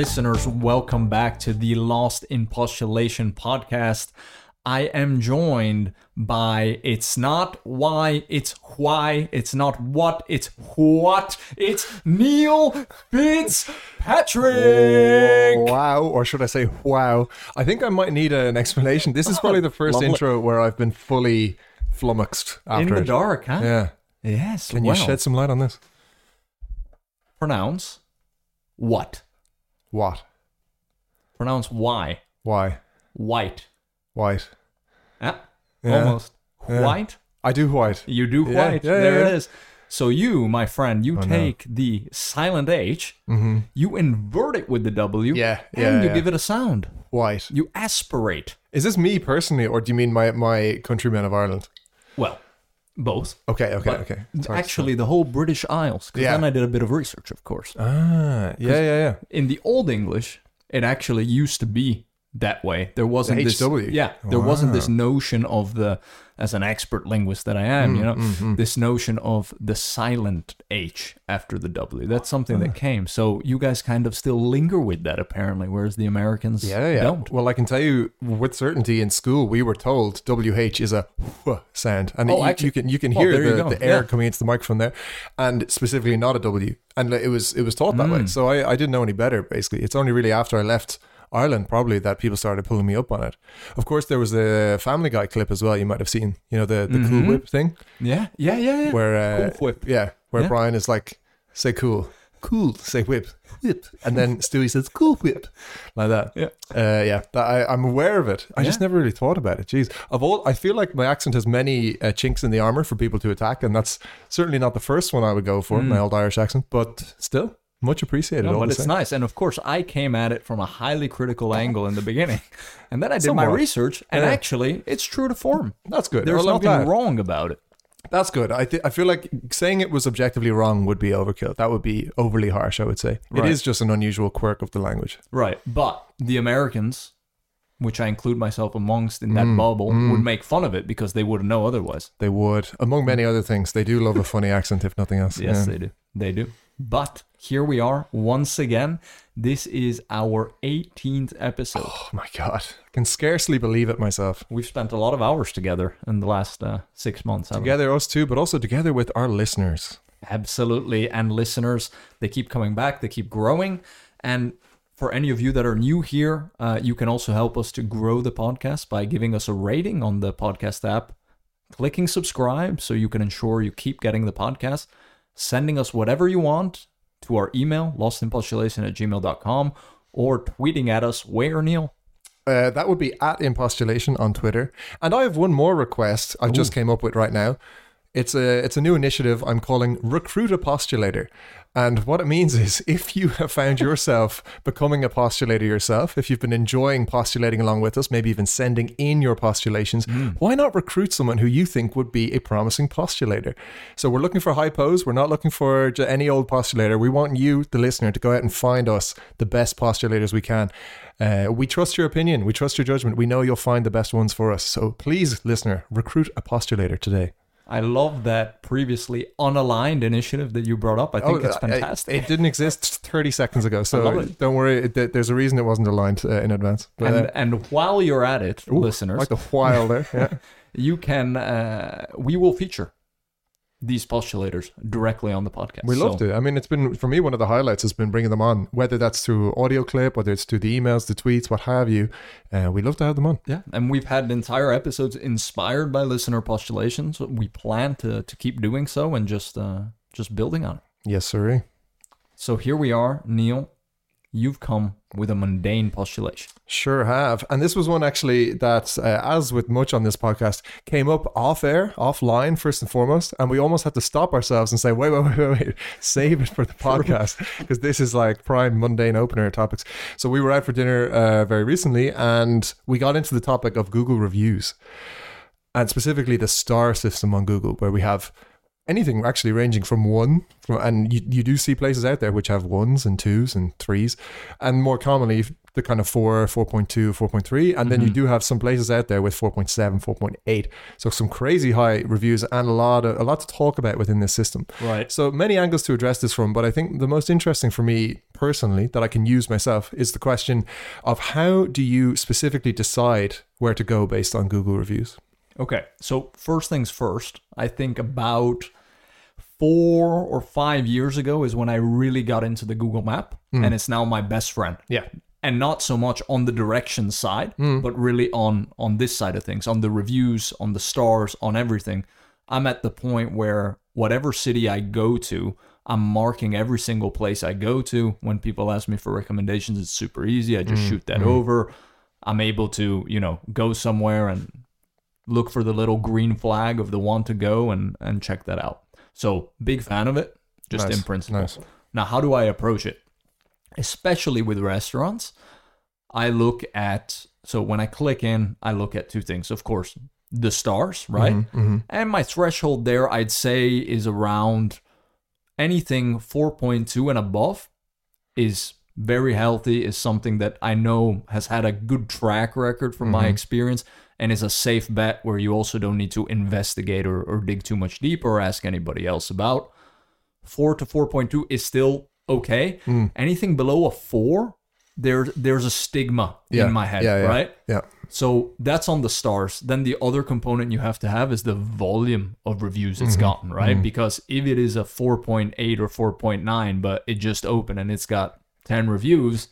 Listeners, welcome back to the Lost in Postulation podcast. I am joined by it's not why, it's why, it's not what, it's what, it's Neil Fitzpatrick. Oh, wow, or should I say wow? I think I might need an explanation. This is oh, probably the first Lovely. intro where I've been fully flummoxed In after the it. dark, huh? Yeah. Yes. Can well, you shed some light on this? pronounce what? What? Pronounce why? Why? White. White. Yeah. Yeah. Almost. Yeah. White. I do white. You do Yeah, white. yeah, there yeah, it yeah. is. So you, my friend, you no. take the silent H, Mm-hmm. you invert it with the W, Yeah, and yeah, you yeah. give it a sound. White. You aspirate. Is this me personally, or do you mean my, my countrymen of Ireland? Well, both. Okay, okay, But okay. Sorry. Actually, the whole British Isles. Because Yeah. then I did a bit of research, of course. Ah, yeah, yeah, yeah. In the Old English, it actually used to be that way. There wasn't this. Yeah, there wasn't this notion of the, as an expert linguist that I am, Mm, you know, this notion of the silent H after the W. That's something Ah. that came. So you guys kind of still linger with that apparently, whereas the Americans Yeah, yeah. don't. Well, I can tell you with certainty in school, we were told WH is a sound. And Oh, you, actually- you can you can Oh, hear the, go. the air Yeah. coming into the microphone there, and specifically not a W. And it was it was taught that Mm. way. So I, I didn't know any better, basically. It's only really after I left Ireland, probably, that people started pulling me up on it. Of course, there was the Family Guy clip as well, you might have seen, you know, the, the cool Mhm. whip thing, Yeah, yeah, yeah, yeah. where, uh, Cool whip. yeah, where Yeah. Brian is like, say cool. Cool, say whip, whip, and then Stewie says cool whip, like that. Yeah. Uh, yeah, that, I, I'm aware of it. I just never really thought about it. Jeez, of all, I feel like my accent has many uh, chinks in the armor for people to attack, and that's certainly not the first one I would go for, my old Irish accent. But still, much appreciated. Mm. No, but it's same. nice. And of course, I came at it from a highly critical angle in the beginning. And then I did my research, and Yeah. actually, it's true to form. That's good. There's Well, nothing wrong about it. That's good. I th- I feel like saying it was objectively wrong would be overkill. That would be overly harsh. I would say Right. it is just an unusual quirk of the language. Right. But the Americans, which I include myself amongst in that Mm, bubble, would make fun of it because they wouldn't know otherwise. They would, among many other things. They do love a funny accent, if nothing else. Yes, Yeah. they do. They do. But here we are once again. This is our 18th episode. Oh my god, I can scarcely believe it myself. We've spent a lot of hours together in the last uh, six months. haven't we? Together, us two, but also together with our listeners. Absolutely. And listeners, they keep coming back, they keep growing. And for any of you that are new here, uh, you can also help us to grow the podcast by giving us a rating on the podcast app, clicking subscribe so you can ensure you keep getting the podcast, sending us whatever you want to our email, lostinpostulation at gmail.com, or tweeting at us. Where, Neil? Uh, that would be at InPostulation on Twitter. And I have one more request I've just came up with right now. It's a it's a new initiative I'm calling Recruit a Postulator. And what it means is if you have found yourself becoming a postulator yourself, if you've been enjoying postulating along with us, maybe even sending in your postulations, why not recruit someone who you think would be a promising postulator? So we're looking for hypos. We're not looking for any old postulator. We want you, the listener, to go out and find us the best postulators we can. Uh, we trust your opinion. We trust your judgment. We know you'll find the best ones for us. So please, listener, recruit a postulator today. I love that previously unaligned initiative that you brought up. I think it's I- fantastic. It, didn't exist 30 seconds ago, so don't worry. It, there's a reason it wasn't aligned uh, in advance. But, and uh, and while you're at it, ooh, listeners, like the while there. Yeah. you can uh, we will feature these postulators directly on the podcast. We love So, to. I mean, it's been for me one of the highlights has been bringing them on, whether that's through audio clip, whether it's through the emails, the tweets, what have you. Uh, we love to have them on. Yeah, and we've had entire episodes inspired by listener postulations. We plan to to keep doing so and just uh, just building on it. Yes, sir. So here we are, Neil. You've come with a mundane postulation. Sure have. And this was one actually that, uh, as with much on this podcast, came up off air, offline, first and foremost. And we almost had to stop ourselves and say, wait, wait, wait, wait, wait. save it for the podcast. Because this is like prime mundane opener topics. So we were out for dinner uh, very recently and we got into the topic of Google reviews and specifically the star system on Google, where we have anything actually ranging from one from, and you, you do see places out there which have ones and twos and threes and more commonly the kind of 4, 4.2, 4.3. And then you Mhm. do have some places out there with 4.7, 4.8. So some crazy high reviews and a lot of, a lot to talk about within this system. Right. So many angles to address this from, but I think the most interesting for me personally that I can use myself is the question of how do you specifically decide where to go based on Google reviews? Okay. So first things first, I think about four or five years ago is when I really got into the Google Map, hmm. and it's now my best friend. Yeah. And not so much on the directions side, hmm. but really on on this side of things, on the reviews, on the stars, on everything. I'm at the point where whatever city I go to, I'm marking every single place I go to. When people ask me for recommendations, it's super easy. I just hmm. shoot that over. I'm able to, you know, go somewhere and look for the little green flag of the one to go and and check that out. So big fan of it, just Nice, in principle. nice. Now, how do I approach it? Especially with restaurants, I look at so when I click in, I look at two things. Of course, the stars, right? Mm-hmm. And my threshold there, I'd say, is around anything 4.2 and above is very healthy, is something that I know has had a good track record from my experience and is a safe bet where you also don't need to investigate or, or dig too much deeper or ask anybody else about. 4 to 4.2 is still okay. Anything below a 4, there, there's a stigma Yeah. in my head, Yeah, yeah. right? Yeah. So that's on the stars. Then the other component you have to have is the volume of reviews it's Mm-hmm. gotten, right? Because if it is a 4.8 or 4.9, but it just opened and it's got 10 reviews,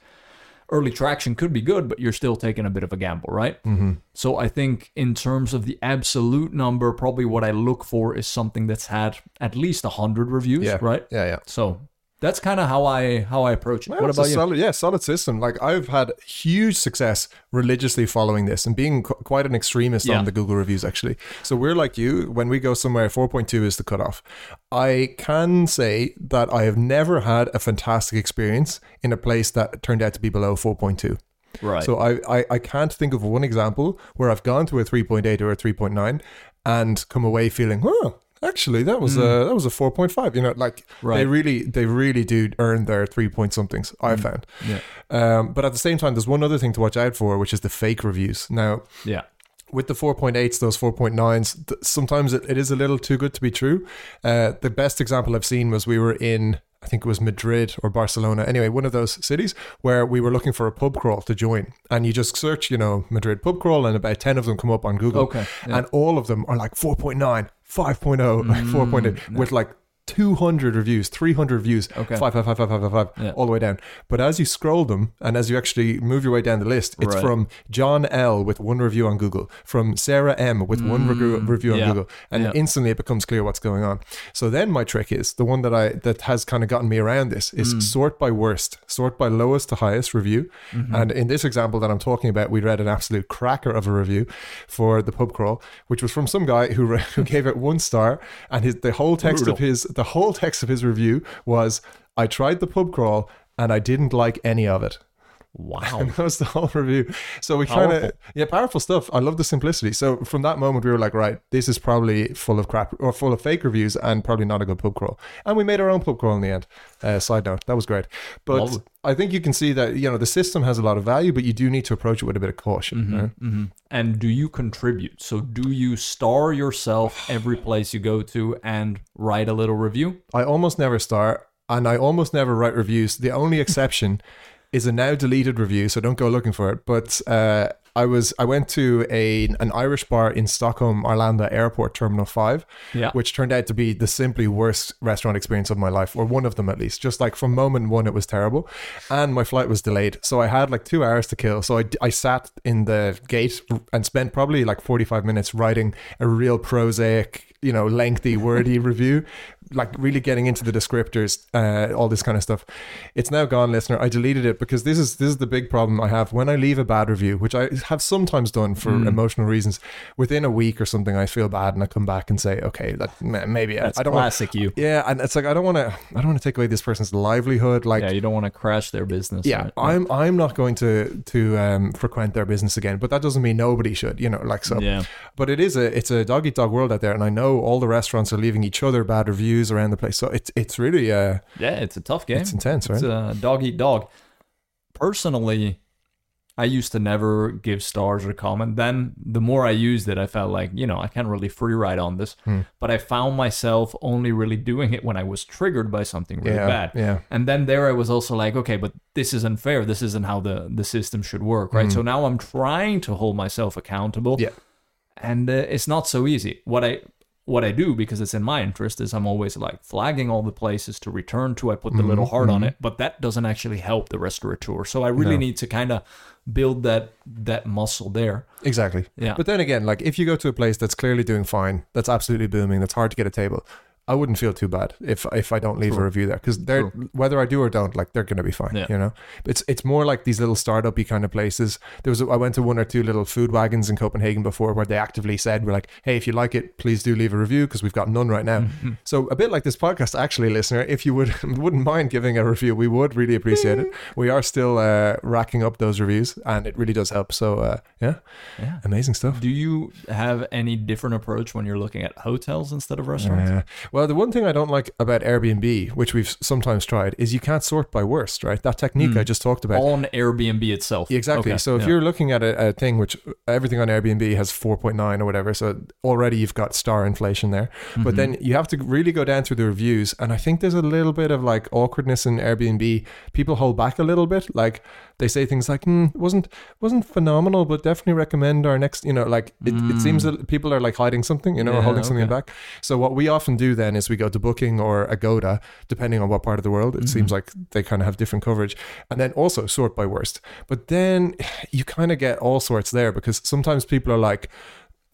early traction could be good, but you're still taking a bit of a gamble, right? Mm-hmm. So I think in terms of the absolute number, probably what I look for is something that's had at least 100 reviews, Yeah. right? Yeah, yeah. So that's kind of how I how I approach it. Well, what about you? Solid, yeah, solid system. Like I've had huge success religiously following this and being qu- quite an extremist Yeah. on the Google reviews. Actually, so we're like you. When we go somewhere, four point two is the cutoff. I can say that I have never had a fantastic experience in a place that turned out to be below four point two. right. So I, I I can't think of one example where I've gone to a three point eight or a three point nine and come away feeling, oh, actually that was a that was a four point five. You know, like right. they Hmm. Really they really do earn their three point somethings. I found. yeah. Um, but at the same time, there's one other thing to watch out for, which is the fake reviews. Now, Yeah. with the 4.8s, those 4.9s, th- sometimes it, it is a little too good to be true. Uh, the best example I've seen was we were in, I think it was Madrid or Barcelona, anyway, one of those cities where we were looking for a pub crawl to join. And you just search, you know, Madrid pub crawl, and about 10 of them come up on Google. Okay. Yeah. And all of them are like 4.9, 5.0, like Mm, 4.8, with like 200 reviews, 300 reviews, Okay. five, five, five, five, five, five, five, Yeah. all the way down. But as you scroll them and as you actually move your way down the list, it's Right. from John L with one review on Google, from Sarah M with one review, review on Mm, yeah. Google, and Yeah. instantly it becomes clear what's going on. So then my trick is the one that I that has kind of gotten me around this is Mm. sort by worst, sort by lowest to highest review. Mm-hmm. And in this example that I'm talking about, we read an absolute cracker of a review for the pub crawl, which was from some guy who re- who gave it one star, and his the whole text of his the whole text of his review was, "I tried the pub crawl and I didn't like any of it." Wow. And that was the whole review. So we kind of, yeah, powerful stuff. I love the simplicity. So from that moment, we were like, right, this is probably full of crap or full of fake reviews and probably not a good pub crawl. And we made our own pub crawl in the end. Uh, side note, that was great. But Lovely. I think you can see that, you know, the system has a lot of value, but you do need to approach it with a bit of caution. right? hmm And do you contribute? So do you star yourself every place you go to and write a little review? I almost never start and I almost never write reviews. The only exception is a now deleted review, so don't go looking for it. But uh, I was I went to a an Irish bar in Stockholm Arlanda Airport Terminal Five, Yeah. which turned out to be the simply worst restaurant experience of my life, or one of them at least. Just like from moment one, it was terrible, and my flight was delayed, so I had like two hours to kill. So I, I sat in the gate and spent probably like forty five minutes writing a real prosaic, you know, lengthy, wordy review, like really getting into the descriptors, uh, all this kind of stuff. It's now gone, listener. I deleted it because this is this is the big problem I have when I leave a bad review, which I have sometimes done for Mm. emotional reasons. Within a week or something, I feel bad and I come back and say, okay, ma- maybe I- That's I don't classic you. Yeah, and it's like I don't want to. I don't want to take away this person's livelihood. Like, Yeah, you don't want to crash their business. yeah, right? I'm I'm not going to to um, frequent their business again, but that doesn't mean nobody should, you know, like so. Yeah. But it is a it's a dog eat dog world out there, and I know all the restaurants are leaving each other bad reviews around the place. So it's it's really uh Yeah, it's a tough game. it's intense, right? It's a dog eat dog. Personally, I used to never give stars or comment. Then the more I used it, I felt like, you know, I can't really free ride on this. Hmm. But I found myself only really doing it when I was triggered by something really Yeah, bad. yeah. And then there I was also like, okay, but this isn't fair. This isn't how the, the system should work, right? So now I'm trying to hold myself accountable. Hmm. Yeah. And uh, it's not so easy. What I what I do because it's in my interest is I'm always like flagging all the places to return to. I put the little mm-hmm. heart on mm-hmm. it, but that doesn't actually help the restaurateur. So I really No. need to kind of build that that muscle there. Exactly. Yeah. But then again, like if you go to a place that's clearly doing fine, that's absolutely booming, that's hard to get a table, I wouldn't feel too bad if if I don't leave a review there because they're whether I do or don't, like they're gonna be fine. Yeah. You know, it's it's more like these little startup-y kind of places. There was a, I went to one or two little food wagons in Copenhagen before where they actively said we're like, hey, if you like it, please do leave a review because we've got none right now. Mm-hmm. So a bit like this podcast, actually, listener, if you would wouldn't mind giving a review, we would really appreciate it. We are still uh, racking up those reviews, and it really does help. So uh, yeah, Yeah. amazing stuff. Do you have any different approach when you're looking at hotels instead of restaurants? Yeah. Well, the one thing I don't like about Airbnb, which we've sometimes tried, is you can't sort by worst, right? That technique hmm. I just talked about. On Airbnb itself. Exactly. Okay, so if yeah. you're looking at a, a thing which everything on Airbnb has 4.9 or whatever, so already you've got star inflation there. But mm-hmm. then you have to really go down through the reviews, and I think there's a little bit of like awkwardness in Airbnb. People hold back a little bit, like they say things like, hmm, "wasn't wasn't phenomenal, but definitely recommend our next." You know, like it, it seems that people are like hiding something, you know, or Yeah, holding something back. So what we often do then is we go to Booking or Agoda, depending on what part of the world. It Mm-hmm. seems like they kind of have different coverage, and then also sort by worst. But then you kind of get all sorts there because sometimes people are like.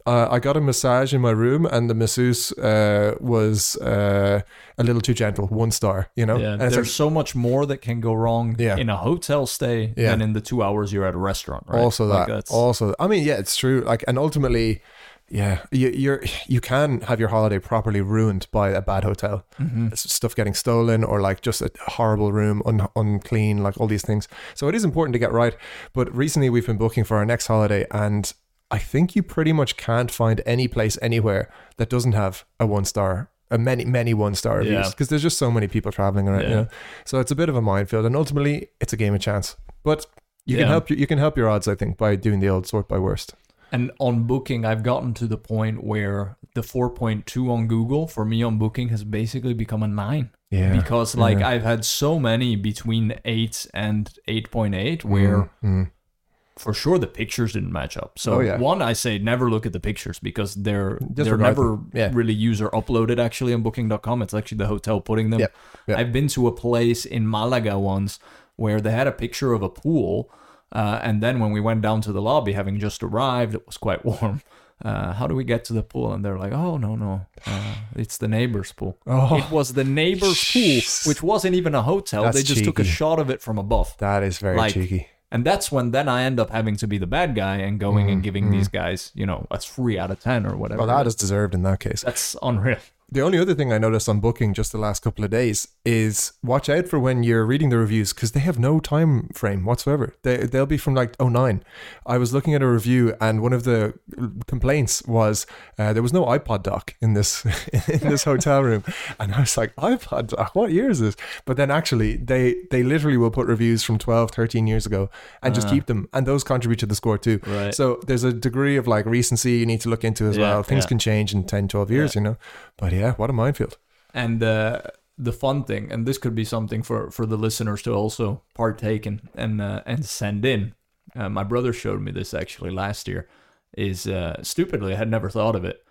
Uh, I got a massage in my room, and the masseuse uh, was uh, a little too gentle. One star, you know. Yeah, And there's like, so much more that can go wrong Yeah. in a hotel stay Yeah. than in the two hours you're at a restaurant. Right? also Like, that. that's- Also, I mean, yeah, it's true. Like, and ultimately, yeah, you, you're you can have your holiday properly ruined by a bad hotel. Mm-hmm. Stuff getting stolen or like just a horrible room, un, unclean, like all these things. So it is important to get right. But recently, we've been booking for our next holiday, and I think you pretty much can't find any place anywhere that doesn't have a one star. A many many one star reviews Yeah. because there's just so many people traveling around, you know. So it's a bit of a minefield, and ultimately it's a game of chance. But you can help you, you can help your odds, I think, by doing the old sort by worst. And on Booking, I've gotten to the point where the 4.2 on Google for me on Booking has basically become a nine. Yeah, Because like yeah. I've had so many between 8 and 8.8 where Mm, for sure the pictures didn't match up. So Oh, yeah. one, I say never look at the pictures because they're they're never. Yeah. really user uploaded actually on Booking.com. It's actually the hotel putting them. Yep. Yep. I've been to a place in Malaga once where they had a picture of a pool, uh, and then when we went down to the lobby, having just arrived, it was quite warm. Uh, how do we get to the pool? And they're like, "Oh no, no, uh, it's the neighbor's pool." Oh. It was the neighbor's pool, which wasn't even a hotel. That's they just took a shot of it from above. that is very Like, cheeky. And that's when then I end up having to be the bad guy and going and mm, giving mm. these guys, you know, a three out of ten or whatever. Well, that is deserved in that case. that's unreal. The only other thing I noticed on booking just the last couple of days is watch out for when you're reading the reviews because they have no time frame whatsoever. They they'll be from like 09. I was looking at a review and one of the complaints was uh, there was no iPod dock in this in this hotel room, and I was like iPod dock, what year is this? But then actually they they literally will put reviews from 12, 13 years ago and just keep them, and those contribute to the score too. Right. So there's a degree of like recency you need to look into as Yeah, well. Things yeah. can change in 10, 12 years, you know. But yeah, what a minefield. And uh, the fun thing, and this could be something for, for the listeners to also partake in and uh, and send in. Uh, my brother showed me this actually last year. Is uh, stupidly I had never thought of it.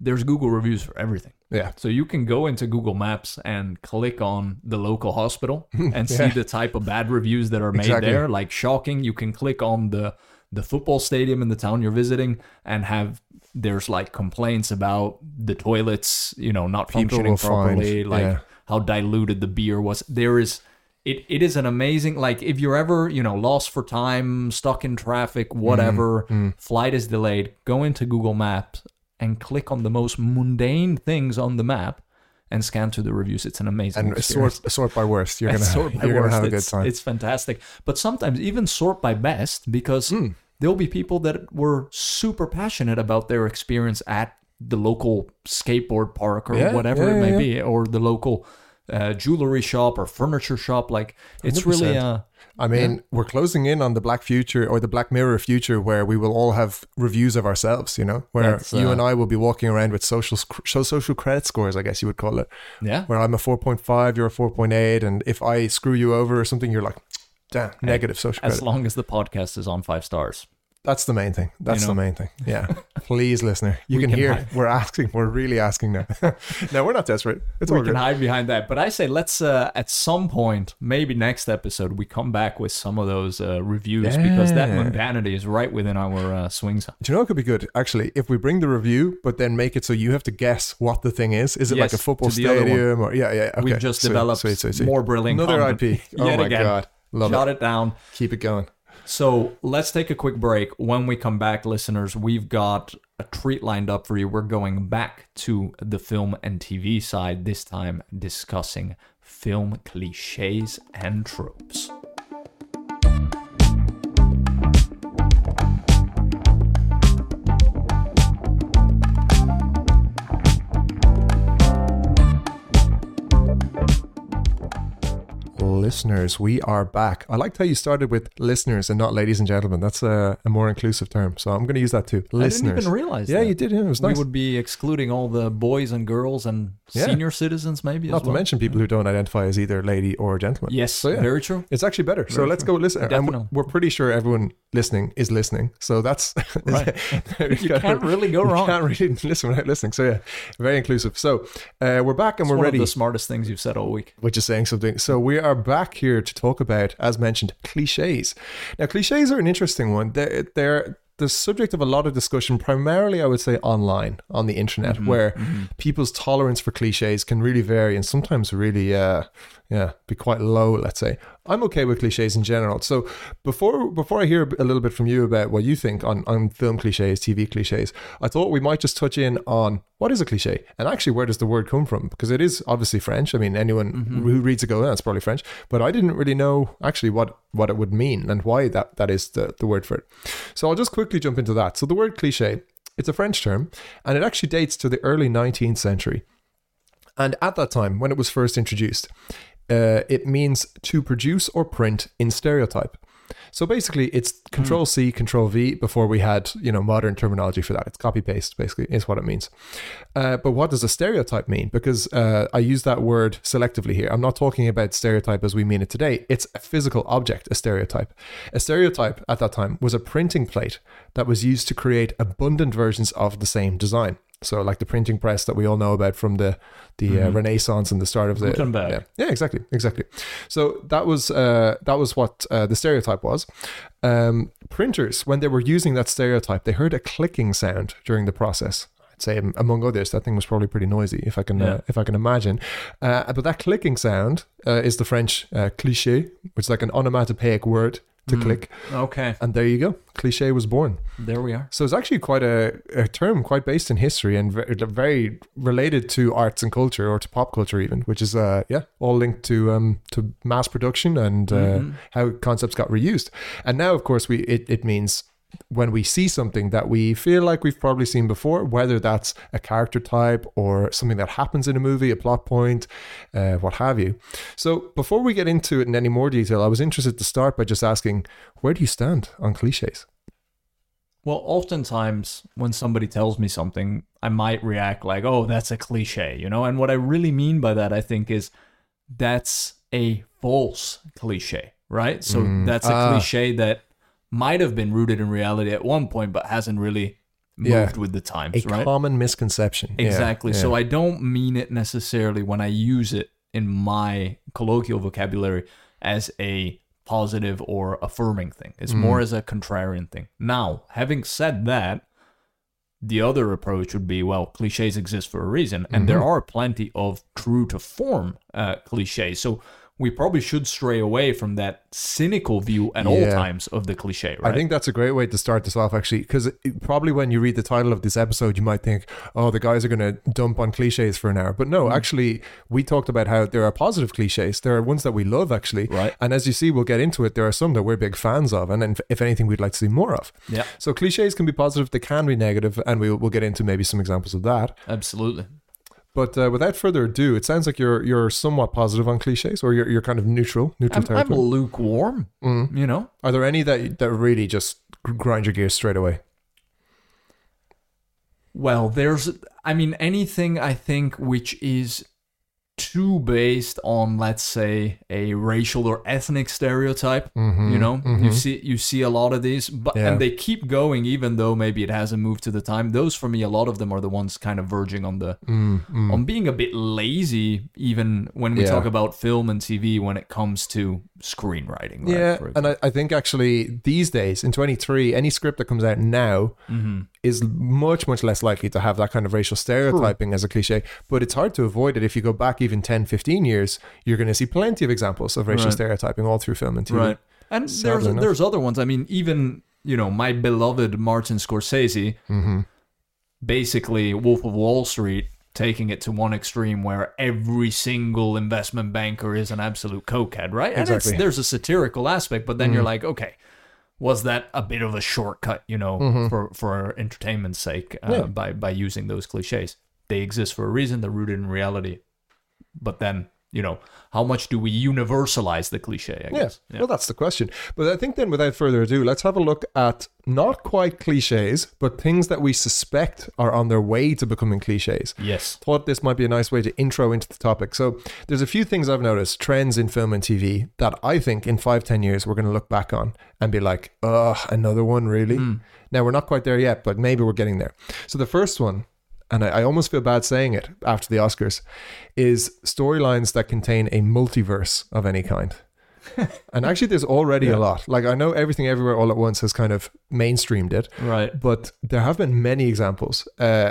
There's Google reviews for everything. Yeah. So you can go into Google Maps and click on the local hospital and see the type of bad reviews that are made Exactly. there. Like shocking. You can click on the the football stadium in the town you're visiting and have there's like complaints about the toilets, you know, not People functioning will find, properly, like yeah. how diluted the beer was. There is it, it is an amazing like if you're ever you know lost for time stuck in traffic whatever Mm-hmm. flight is delayed go into google maps and click on the most mundane things on the map and scan through the reviews it's an amazing And experience. sort sort by worst. You're And gonna sort by you're gonna have a good time. it's fantastic but sometimes even sort by best because Hmm. There'll be people that were super passionate about their experience at the local skateboard park or Yeah, whatever yeah, it may yeah, be or the local uh, jewelry shop or furniture shop. Like it's really 100%. uh, I mean, we're closing in on the Black Future or the Black Mirror future where we will all have reviews of ourselves, you know, where That's, you uh, and I will be walking around with social social credit scores, I guess you would call it, yeah. where I'm a 4.5, you're a 4.8. And if I screw you over or something, you're like, damn, negative social As long as the podcast is on five stars. That's the main thing. That's know? the main thing. Yeah. Please, listener. You can, can hear hide. we're asking. We're really asking now. no, we're not desperate. It's we can good. hide behind that. But I say let's uh, at some point, maybe next episode, we come back with some of those uh, reviews because that Yeah. mundanity is right within our uh, swing zone. Do you know what could be good? Actually, if we bring the review, but then make it so you have to guess what the thing is. Is it like a football to the other one. stadium or yeah, yeah? Okay. We've just Sweet, developed sweet, sweet, more brilliant Another content. IP. Oh my again. god, love Jot it. it down. Keep it going. So let's take a quick break. When we come back, listeners, we've got a treat lined up for you. We're going back to the film and TV side, this time discussing film cliches and tropes. Listeners, we are back. I liked how you started with listeners and not ladies and gentlemen. That's a, a more inclusive term. So I'm going to use that too. I Listeners. didn't even realize yeah, that. you did. Yeah, it was nice. We would be excluding all the boys and girls and Yeah. senior citizens, maybe Not as to well. mention people who don't identify as either lady or gentleman. Yes, So, yeah. very true. It's actually better. so Very let's go listen. And Definitely. we're pretty sure everyone listening is listening. So that's Right. You can't really go wrong. You wrong. can't really listen without listening. So yeah, very inclusive. So uh, we're back and It's we're one ready. of the smartest things you've said all week. which is saying something. So we are back here to talk about, as mentioned, cliches. Now, cliches are an interesting one. They're, they're the subject of a lot of discussion, primarily, I would say, online on the internet, Mm-hmm. where people's tolerance for cliches can really vary and sometimes really, uh, yeah, be quite low. Let's say I'm okay with cliches in general. So before before I hear a little bit from you about what you think on on film cliches, TV cliches, I thought we might just touch in on what is a cliche and actually where does the word come from because it is obviously French. I mean, anyone mm-hmm. who reads it go, ah, "Oh, that's probably French, but I didn't really know actually what what it would mean and why that that is the the word for it. So I'll just quickly jump into that. So the word cliche, it's a French term, and it actually dates to the early 19th century. And at that time, when it was first introduced, uh, it means to produce or print in stereotype. So basically, it's Control C, Control V before we had you know modern terminology for that. It's copy paste, basically, is what it means. Uh, but what does a stereotype mean? Because uh, I use that word selectively here. I'm not talking about stereotype as we mean it today. It's a physical object, a stereotype. A stereotype at that time was a printing plate that was used to create abundant versions of the same design. So, like the printing press that we all know about from the the uh, Renaissance and the start of the Gutenberg. yeah, yeah, exactly, exactly. So that was uh, that was what uh, the stereotype was. Um, printers, when they were using that stereotype, they heard a clicking sound during the process. I'd say, um, among others, that thing was probably pretty noisy, if I can Yeah. uh, if I can imagine. Uh, but that clicking sound uh, is the French uh, cliché, which is like an onomatopoeic word to click, Okay, and there you go. Cliché was born. there we are. So it's actually quite a, a term, quite based in history and very, very related to arts and culture, or to pop culture even, which is uh yeah all linked to um to mass production and uh, Mm-hmm. how concepts got reused. And now, of course, we it, it means when we see something that we feel like we've probably seen before, whether that's a character type or something that happens in a movie, a plot point, uh, what have you. So before we get into it in any more detail, I was interested to start by just asking, where do you stand on cliches? Well, oftentimes when somebody tells me something, I might react like, "Oh, that's a cliche," you know. And what I really mean by that, I think, is that's a false cliche, right? So that's a ah. cliche that might have been rooted in reality at one point, but hasn't really moved Yeah. with the A times, right? It's a common misconception. Exactly. yeah. So I don't mean it necessarily when I use it in my colloquial vocabulary as a positive or affirming thing. It's more as a contrarian thing. Now, having said that, the other approach would be well, cliches exist for a reason, and there are plenty of true to form uh, cliches. So we probably should stray away from that cynical view at all times of the cliche, right? I think that's a great way to start this off, actually, because probably when you read the title of this episode, you might think, oh, the guys are going to dump on cliches for an hour. But no, mm. actually, we talked about how there are positive cliches. There are ones that we love, actually. Right. And as you see, we'll get into it. There are some that we're big fans of, and if anything, we'd like to see more of. yeah, So cliches can be positive, they can be negative, and we'll, we'll get into maybe some examples of that. absolutely. But uh, without further ado, it sounds like you're you're somewhat positive on cliches, or you're you're kind of neutral, neutral I'm, I'm lukewarm. Mm. You know, Are there any that that really just grind your gears straight away? Well, there's, I mean, anything I think which is too based on, let's say, a racial or ethnic stereotype. Mhm, You know, mhm. you see you see a lot of these, but Yeah. and they keep going, even though maybe it hasn't moved to the time. Those for me, a lot of them are the ones kind of verging on the Mm, mm. on being a bit lazy, even when we Yeah. talk about film and TV when it comes to screenwriting. Right, yeah, and I, I think actually these days in 23, any script that comes out now hmm is much much less likely to have that kind of racial stereotyping as a cliche but it's hard to avoid it if you go back even 10 15 years you're going to see plenty of examples of racial Right. stereotyping all through film and TV Right. And Sadly there's enough. there's other ones. I mean, even you know my beloved Martin Scorsese, hmm basically Wolf of Wall Street, taking it to one extreme where every single investment banker is an absolute cokehead, right? And Exactly. it's, there's a satirical aspect, but then you're like, okay, was that a bit of a shortcut, you know, for for entertainment's sake uh, Yeah. by by using those cliches? They exist for a reason. They're rooted in reality, but then. You know, how much do we universalize the cliche? I yeah. guess. well that's the question but i think then without further ado let's have a look at not quite cliches but things that we suspect are on their way to becoming cliches Yes. thought this might be a nice way to intro into the topic. So there's a few things I've noticed, trends in film and TV that I think in five, ten years we're going to look back on and be like, ugh, another one, really? Mm. Now we're not quite there yet, but maybe we're getting there. So the first one, and I, I almost feel bad saying it after the Oscars, is storylines that contain a multiverse of any kind. and actually, there's already Yeah. a lot. Like I know everything everywhere all at once has kind of mainstreamed it, Right. but there have been many examples. Uh,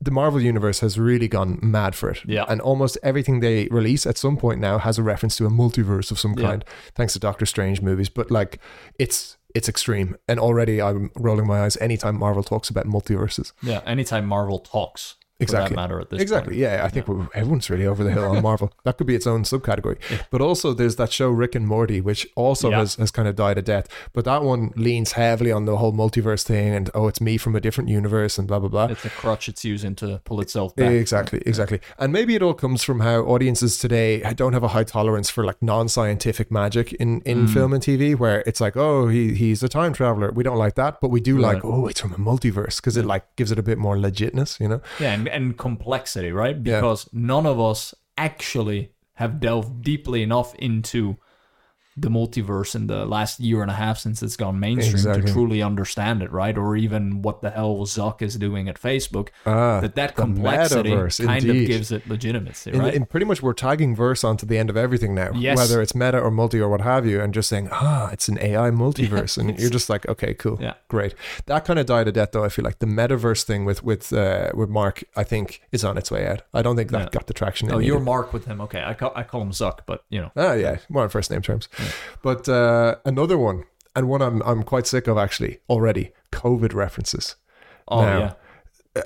the Marvel universe has really gone mad for it. Yeah. And almost everything they release at some point now has a reference to a multiverse of some Yeah. kind, thanks to Doctor Strange movies. But like, it's it's extreme, and already I'm rolling my eyes anytime Marvel talks about multiverses. Yeah. Anytime Marvel talks, Exactly. matter, at this Exactly. point. Yeah, I think we're- everyone's really over the hill on Marvel. that could be its own subcategory. But also, there's that show Rick and Morty, which also Yeah. has, has kind of died a death. But that one leans heavily on the whole multiverse thing and oh, it's me from a different universe and blah blah blah. It's a crutch it's using to pull itself back. Exactly, exactly. And maybe it all comes from how audiences today don't have a high tolerance for like non-scientific magic in, in Mm. film and TV, where it's like, oh, he, he's a time traveler. We don't like that, but we do like, oh, it's from a multiverse because it like gives it a bit more legitness, you know? Yeah, and, and complexity, right? Yeah. Because none of us actually have delved deeply enough into the multiverse in the last year and a half since it's gone mainstream Exactly. to truly understand it, right? Or even what the hell Zuck is doing at Facebook. Ah, that that complexity metaverse, kind indeed. of gives it legitimacy, right? in pretty much we're tagging verse onto the end of everything now, Yes. whether it's meta or multi or what have you, and just saying, ah, it's an AI multiverse, and you're just like, okay, cool, Yeah. great. That kind of died a death, though. I feel like the metaverse thing with with uh, with Mark, I think, is on its way out. I don't think that Yeah. got the traction. oh, you're needed. Mark with him. Okay, I call, I call him Zuck, but you know. Ah, yeah, more on first name terms. But uh, another one, and one I'm I'm quite sick of actually already. COVID references. Oh Now, yeah.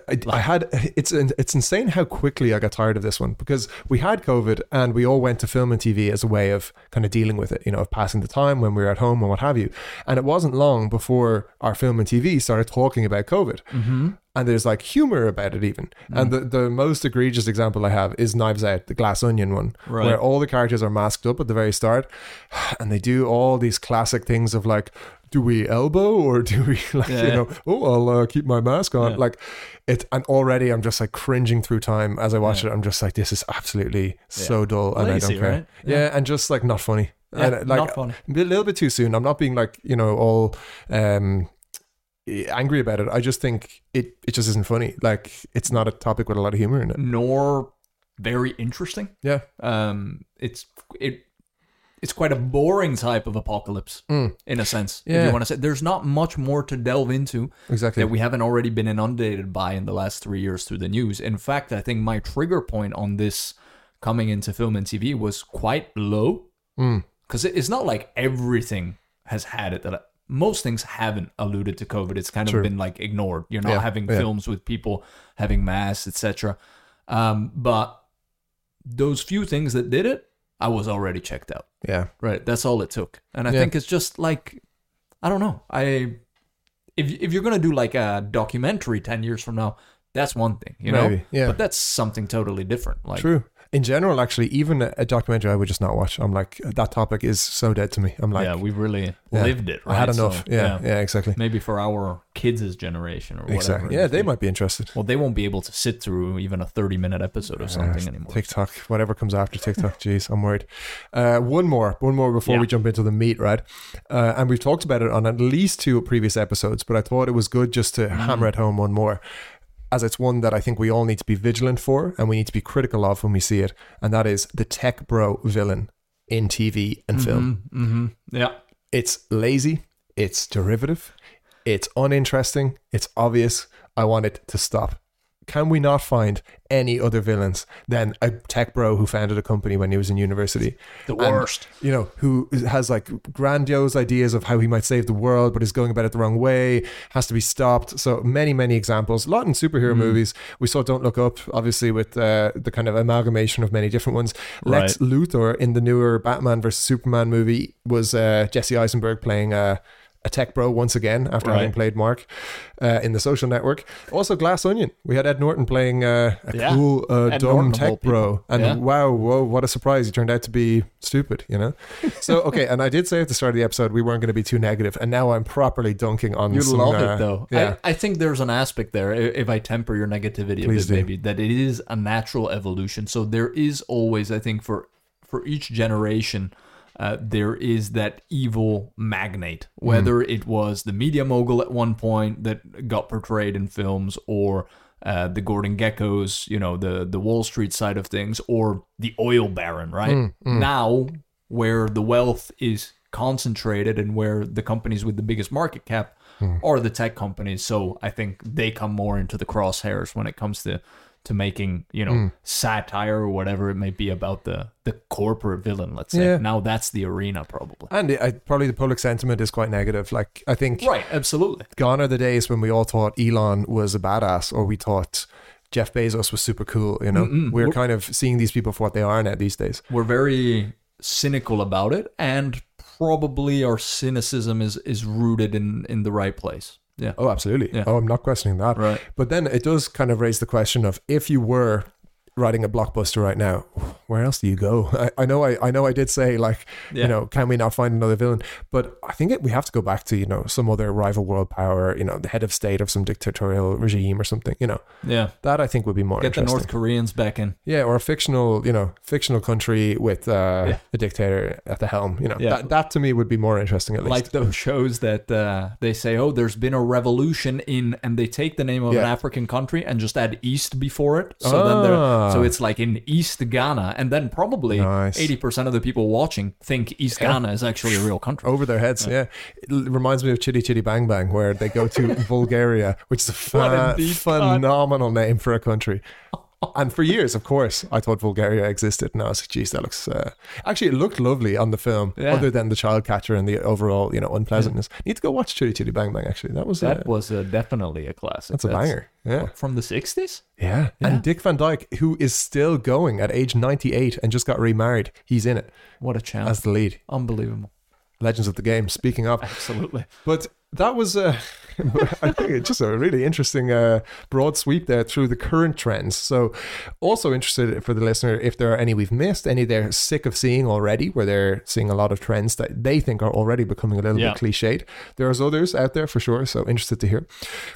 I, I had it's it's insane how quickly I got tired of this one because we had COVID and we all went to film and TV as a way of kind of dealing with it, you know, of passing the time when we were at home and what have you. And it wasn't long before our film and TV started talking about COVID. Mm-hmm. And there's like humor about it even. And the, the most egregious example I have is Knives Out, the Glass Onion one, Right. where all the characters are masked up at the very start, and they do all these classic things of like, do we elbow or do we like Yeah. you know? Oh, I'll uh, keep my mask on. Yeah. Like it, and already I'm just like cringing through time as I watch Yeah. it. I'm just like, this is absolutely so dull, and I don't care. right? Yeah. and just like not funny. Yeah, and, like not funny. a little bit too soon. I'm not being like you know all um angry about it. I just think it it just isn't funny. Like it's not a topic with a lot of humor in it. Nor very interesting. Yeah. Um, it's it. It's quite a boring type of apocalypse, Mm. in a sense. If you want to say, there's not much more to delve into Exactly. that we haven't already been inundated by in the last three years through the news. In fact, I think my trigger point on this coming into film and TV was quite low Mm. because it's not like everything has had it. That most things haven't alluded to COVID. It's kind True. of been like ignored. You're not Yeah, having yeah. films with people having masks, etc. Um, but those few things that did it, I was already checked out. Yeah. Right. That's all it took. And I Yeah. think it's just like I don't know. I if if you're gonna do like a documentary ten years from now, that's one thing, you know. Yeah. But that's something totally different. Like True. In general, actually, even a, documentary I would just not watch. I'm like, that topic is so dead to me. I'm like, yeah, we've really Yeah. lived it. Right? I had So, enough. yeah, yeah, exactly. Maybe for our kids' generation or whatever. Exactly. Yeah, they might be interested. Well, they won't be able to sit through even a 30 minute episode of something Uh, anymore. TikTok, whatever comes after TikTok. Jeez, I'm worried. Uh, one more, one more before Yeah. we jump into the meat, right? Uh, and we've talked about it on at least two previous episodes, but I thought it was good just to Mm. hammer it home one more, as it's one that I think we all need to be vigilant for and we need to be critical of when we see it, and that is the tech bro villain in TV and film. hmm Yeah. It's lazy, it's derivative, it's uninteresting, it's obvious. I want it to stop. Can we not find any other villains than a tech bro who founded a company when he was in university? The And, worst. you know, who has like grandiose ideas of how he might save the world, but is going about it the wrong way, has to be stopped. So many, many examples. A lot in superhero Mm. movies. We saw Don't Look Up, obviously, with uh, the kind of amalgamation of many different ones. Lex Luthor in the newer Batman versus Superman movie was uh, Jesse Eisenberg playing uh, a tech bro once again after having played Mark uh, in the social network. Also, Glass Onion. We had Ed Norton playing uh, a Yeah. cool, uh, Ed dumb Norton tech bro. And Yeah. wow, whoa, what a surprise. He turned out to be stupid, you know? So, okay, and I did say at the start of the episode we weren't going to be too negative, and now I'm properly dunking on You some, love uh, it though. Yeah. I, I think there's an aspect there. If I temper your negativity a Please bit, do. maybe that it is a natural evolution. So there is always, I think, for for each generation, uh, there is that evil magnate. Mm. Whether it was the media mogul at one point that got portrayed in films, or uh, the Gordon Gekkos, you know, the the Wall Street side of things, or the oil baron, right? Mm, Now, where the wealth is concentrated and where the companies with the biggest market cap Hmm. are the tech companies. So I think they come more into the crosshairs when it comes to to making you know Hmm. satire or whatever it may be about the the corporate villain. Let's say Yeah. now that's the arena probably. And I, probably the public sentiment is quite negative. Like, I think Right, absolutely. gone are the days when we all thought Elon was a badass or we thought Jeff Bezos was super cool, you know? We're We're- kind of seeing these people for what they are now these days. We're very cynical about it, and probably our cynicism is is rooted in in the right place. Yeah. Oh, absolutely. Yeah. Oh, I'm not questioning that. Right. But then it does kind of raise the question of if you were writing a blockbuster right now, where else do you go? I, I know I, I know I did say like, Yeah. you know, can we not find another villain? But I think it, we have to go back to, you know, some other rival world power, you know, the head of state of some dictatorial regime or something, you know. Yeah. That I think would be more Get the. North Koreans back in. Yeah, or a fictional, you know, fictional country with uh, Yeah. a dictator at the helm. You know, Yeah. that, that to me would be more interesting at least. like those shows that uh, they say, oh, there's been a revolution in, and they take the name of an African country and just add East before it. So then Ah. so it's like in East Ghana, and then probably Nice. eighty percent of the people watching think East Yeah. Ghana is actually a real country. over their heads. Yeah. It reminds me of Chitty Chitty Bang Bang, where they go to Vulgaria, which is a fa- phenomenal name for a country. And for years, of course, I thought Vulgaria existed. And I was like, geez, that looks. Uh... Actually, it looked lovely on the film, Yeah. other than the child catcher and the overall, you know, unpleasantness. Need to go watch Chitty Chitty Bang Bang, actually. That was, That uh, was uh, definitely a classic. that's a banger. Yeah. from the sixties. Yeah. Yeah. And Dick Van Dyke, who is still going at age 98 and just got remarried, he's in it What a chance! as the lead. Unbelievable. Legends of the Game, speaking of. Absolutely. But that was, uh, I think, it's just a really interesting uh, broad sweep there through the current trends. So, also interested for the listener if there are any we've missed, any they're sick of seeing already, where they're seeing a lot of trends that they think are already becoming a little Yeah. bit cliched. There's others out there for sure. So, interested to hear.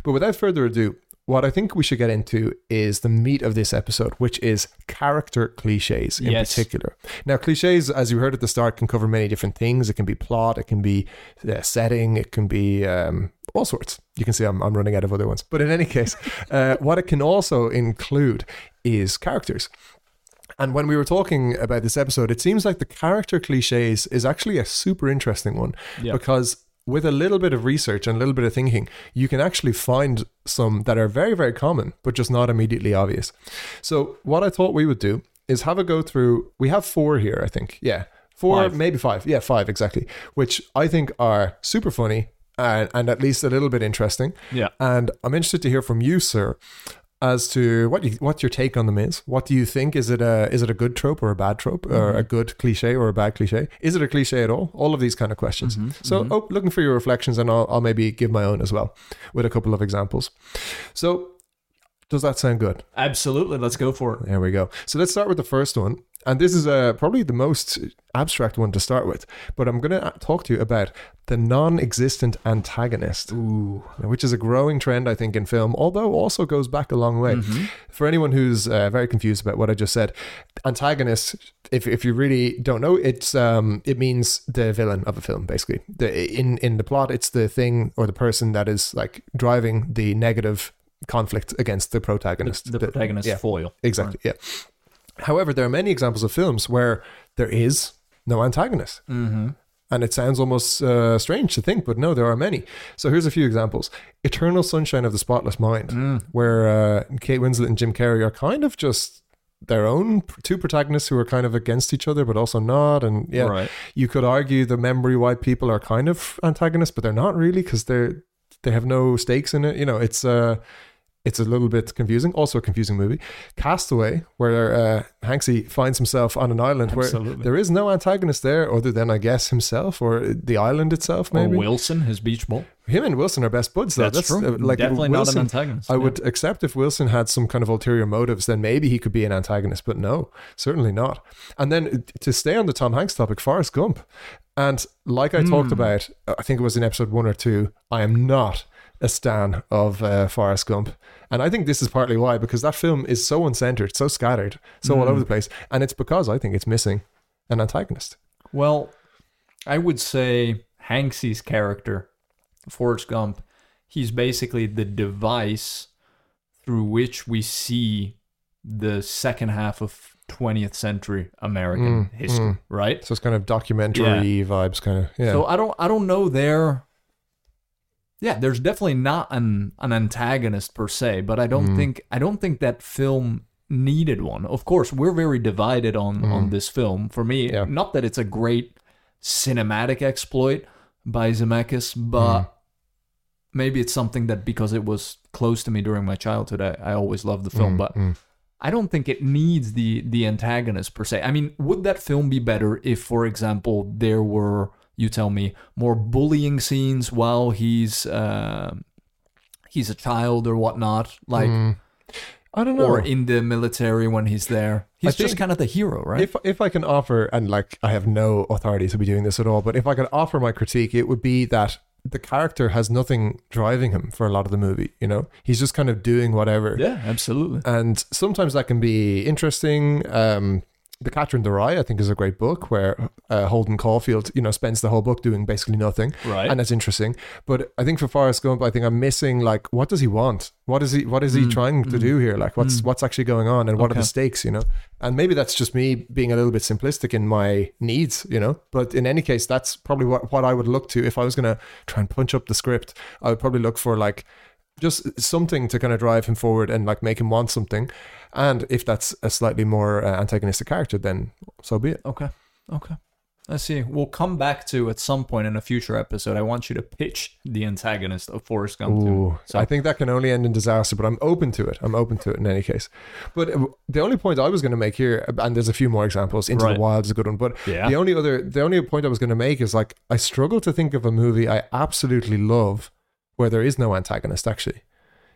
But without further ado, what I think we should get into is the meat of this episode, which is character cliches in Yes. particular. Now, cliches, as you heard at the start, can cover many different things. It can be plot, it can be uh, setting, it can be um, all sorts. You can see I'm, I'm running out of other ones. But in any case, uh, what it can also include is characters. And when we were talking about this episode, it seems like the character cliches is actually a super interesting one Yeah. because with a little bit of research and a little bit of thinking, you can actually find some that are very, very common, but just not immediately obvious. So, what I thought we would do is have a go through. We have four here, I think. Yeah. Four, Five. maybe five. Yeah, five exactly. Which I think are super funny and, and at least a little bit interesting. Yeah. And I'm interested to hear from you, sir, as to what you, what your take on them is. What do you think? Is it a is it a good trope or a bad trope, or mm-hmm. a good cliche or a bad cliche? Is it a cliche at all? All of these kind of questions. Mm-hmm. So, mm-hmm. oh, looking for your reflections, and I'll, I'll maybe give my own as well with a couple of examples. So, Does that sound good? Absolutely. Let's go for it. There we go. So let's start with the first one. And this is uh, probably the most abstract one to start with. But I'm going to talk to you about the non existent antagonist, Ooh. which is a growing trend, I think, in film, although also goes back a long way. Mm-hmm. For anyone who's uh, very confused about what I just said, antagonist, if, if you really don't know, it's um, it means the villain of a film, basically. The, in, in the plot, it's the thing or the person that is like driving the negative conflict against the protagonist. The, the protagonist yeah. foil. Exactly. Yeah. However, there are many examples of films where there is no antagonist. Mm-hmm. And it sounds almost uh, strange to think, but no, there are many. So here's a few examples Eternal Sunshine of the Spotless Mind, Mm. where uh, Kate Winslet and Jim Carrey are kind of just their own two protagonists who are kind of against each other, but also not. And yeah, Right. you could argue the memory white people are kind of antagonists, but they're not really because they're they have no stakes in it. You know, it's uh it's a little bit confusing. Also a confusing movie. Castaway, where uh, Hanksy finds himself on an island where there is no antagonist there other than I guess himself or the island itself. Or Maybe Wilson, his beach ball. him and Wilson are best buds. Though. That's, true. uh, like Definitely Wilson, not an antagonist. I yeah. would accept if Wilson had some kind of ulterior motives, then maybe he could be an antagonist, but no, certainly not. And then uh, to stay on the Tom Hanks topic, Forrest Gump. And like I talked Hmm. about, uh, I think it was in episode one or two, I am not a stan of uh, Forrest Gump. And I think this is partly why, because that film is so uncentered, so scattered, so all Hmm. over the place. And it's because I think it's missing an antagonist. Well, I would say Hanksy's character, Forrest Gump, he's basically the device through which we see the second half of 20th century American Mm, history, mm. right? So it's kind of documentary vibes, kind of. Yeah. So I don't I don't know there Yeah, there's definitely not an an antagonist per se, but I don't Mm. think I don't think that film needed one. Of course, we're very divided on on this film. For me, Mm. Yeah. not that it's a great cinematic exploit by Zemeckis, but Mm. maybe it's something that because it was close to me during my childhood, I, I always loved the film. Mm, But mm. I don't think it needs the the antagonist per se. I mean, would that film be better if, for example, there were you tell me more bullying scenes while he's uh, he's a child or whatnot, like Mm. I don't know. or in the military when he's there. He's just kind of the hero, right? If if I can offer, and like I have no authority to be doing this at all, but if I could offer my critique, it would be that the character has nothing driving him for a lot of the movie. You know, he's just kind of doing whatever, yeah, absolutely. and sometimes that can be interesting. Um, the Catcher in the Rye, I think, is a great book where uh, Holden Caulfield, you know, spends the whole book doing basically nothing, Right. and that's interesting. But I think for Forrest Gump, I think I'm missing like what does he want? What is he? What is he Mm, trying to mm, do here? Like what's mm. what's actually going on, and what are the stakes? You know, and maybe that's just me being a little bit simplistic in my needs. You know, but in any case, that's probably what what I would look to if I was gonna try and punch up the script. I would probably look for like just something to kind of drive him forward and like make him want something. And if that's a slightly more uh, antagonistic character, then so be it. Okay. Okay. I see. We'll come back to at some point in a future episode. I want you to pitch the antagonist of Forrest Gump. Ooh, So I think that can only end in disaster, but I'm open to it. I'm open to it in any case. But uh, the only point I was going to make here, and there's a few more examples. Into Right. the Wild is a good one, but yeah. the only other, the only point I was going to make is like I struggle to think of a movie I absolutely love where there is no antagonist. Actually,